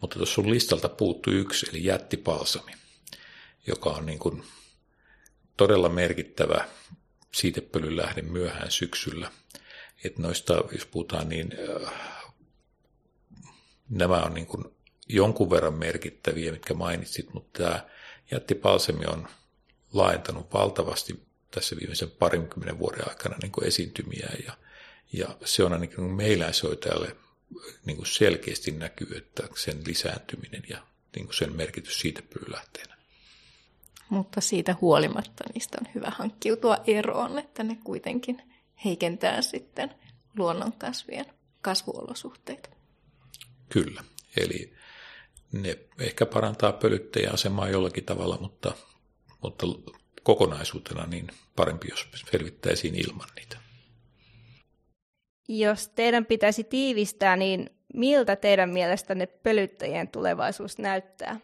mutta tuossa sun listalta puuttuu yksi, eli jättipalsami, joka on niin kuin todella merkittävä siitepölyn lähde myöhään syksyllä. Et noista, jos puhutaan, niin äh, nämä on niin kuin jonkun verran merkittäviä, mitkä mainitsit, mutta tämä jättipalsami on laajentanut valtavasti tässä viimeisen parinkymmenen vuoden aikana niin kuin esiintymiä ja, ja se on ainakin meiläishoitajalle niin kuin selkeästi näkyy, että sen lisääntyminen ja niin kuin sen merkitys siitä pyylähteenä. Mutta siitä huolimatta niistä on hyvä hankkiutua eroon, että ne kuitenkin heikentää sitten luonnonkasvien kasvuolosuhteita. Kyllä, eli ne ehkä parantaa pölyttäjän asemaa jollakin tavalla, mutta, mutta kokonaisuutena niin parempi, jos selvittäisiin ilman niitä. Jos teidän pitäisi tiivistää, niin miltä teidän mielestänne pölyttäjien tulevaisuus näyttää?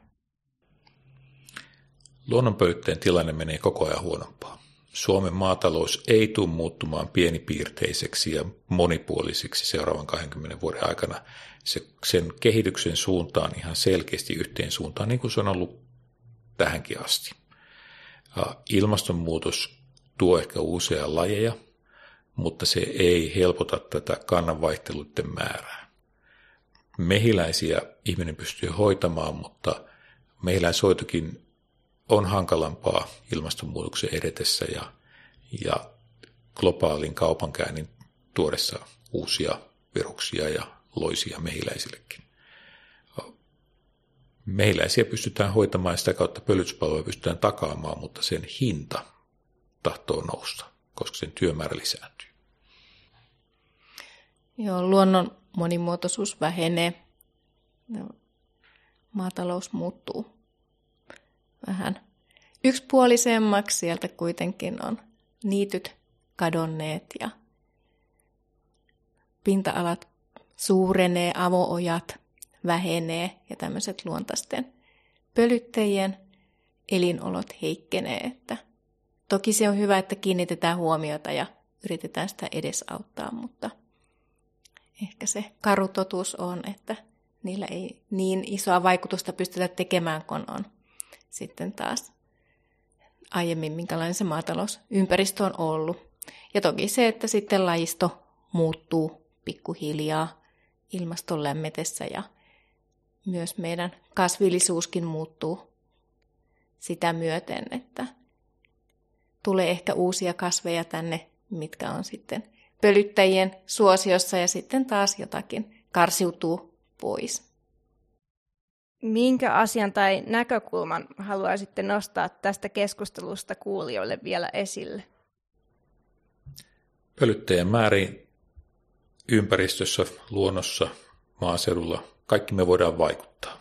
Luonnonpölyttäjien tilanne menee koko ajan huonompaa. Suomen maatalous ei tule muuttumaan pienipiirteiseksi ja monipuoliseksi seuraavan 20 vuoden aikana. Se, sen kehityksen suuntaan ihan selkeästi yhteen suuntaan, niin kuin se on ollut tähänkin asti. Ilmastonmuutos tuo ehkä uusia lajeja, mutta se ei helpota tätä kannanvaihteluiden määrää. Mehiläisiä ihminen pystyy hoitamaan, mutta mehiläishoitokin on hankalampaa ilmastonmuutoksen edetessä ja, ja globaalin kaupankäynnin tuodessa uusia viruksia ja loisia mehiläisillekin. Mehiläisiä pystytään hoitamaan ja sitä kautta pölytyspalveluja pystytään takaamaan, mutta sen hinta tahtoo nousta koska sen työmäärä lisääntyy. Joo, luonnon monimuotoisuus vähenee. Maatalous muuttuu vähän yksipuolisemmaksi. Sieltä kuitenkin on niityt kadonneet ja pinta-alat suurenee, avoojat vähenee ja tämmöiset luontaisten pölyttäjien elinolot heikkenee, että Toki se on hyvä, että kiinnitetään huomiota ja yritetään sitä edesauttaa, mutta ehkä se karutotuus on, että niillä ei niin isoa vaikutusta pystytä tekemään, kun on sitten taas aiemmin, minkälainen se maatalousympäristö on ollut. Ja toki se, että sitten lajisto muuttuu pikkuhiljaa ilmaston lämmetessä ja myös meidän kasvillisuuskin muuttuu sitä myöten, että tulee ehkä uusia kasveja tänne, mitkä on sitten pölyttäjien suosiossa ja sitten taas jotakin karsiutuu pois. Minkä asian tai näkökulman haluaisitte nostaa tästä keskustelusta kuulijoille vielä esille? Pölyttäjien määriin ympäristössä, luonnossa, maaseudulla, kaikki me voidaan vaikuttaa.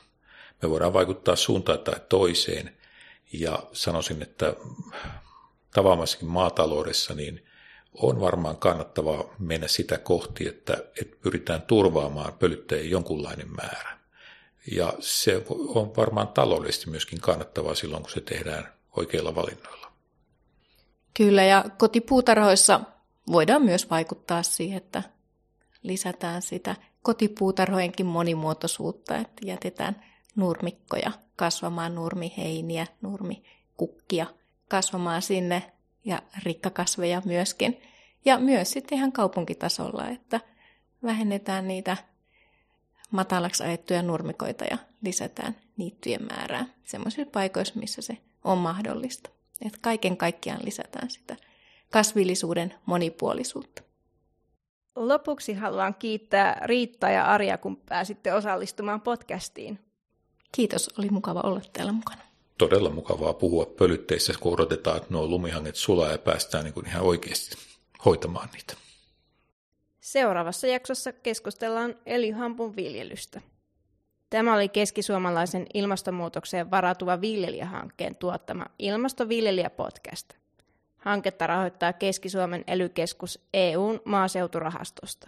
Me voidaan vaikuttaa suuntaan tai toiseen. Ja sanoisin, että tavaamassakin maataloudessa, niin on varmaan kannattavaa mennä sitä kohti, että, että pyritään turvaamaan pölyttäjien jonkunlainen määrä. Ja se on varmaan taloudellisesti myöskin kannattavaa silloin, kun se tehdään oikeilla valinnoilla. Kyllä, ja kotipuutarhoissa voidaan myös vaikuttaa siihen, että lisätään sitä kotipuutarhojenkin monimuotoisuutta, että jätetään nurmikkoja kasvamaan, nurmiheiniä, nurmikukkia – kasvamaan sinne ja rikkakasveja myöskin. Ja myös sitten ihan kaupunkitasolla, että vähennetään niitä matalaksi ajettuja nurmikoita ja lisätään niittyjen määrää sellaisissa paikoissa, missä se on mahdollista. Että kaiken kaikkiaan lisätään sitä kasvillisuuden monipuolisuutta. Lopuksi haluan kiittää Riitta ja Arja, kun pääsitte osallistumaan podcastiin. Kiitos, oli mukava olla täällä mukana. Todella mukavaa puhua pölytteissä, kun odotetaan, että nuo lumihanget sulaa ja päästään niin kuin ihan oikeasti hoitamaan niitä. Seuraavassa jaksossa keskustellaan elihampun viljelystä. Tämä oli keskisuomalaisen ilmastonmuutokseen varautuva viljelijähankkeen tuottama Ilmastoviljelijä-podcast. Hanketta rahoittaa Keski-Suomen elykeskus EUn maaseuturahastosta.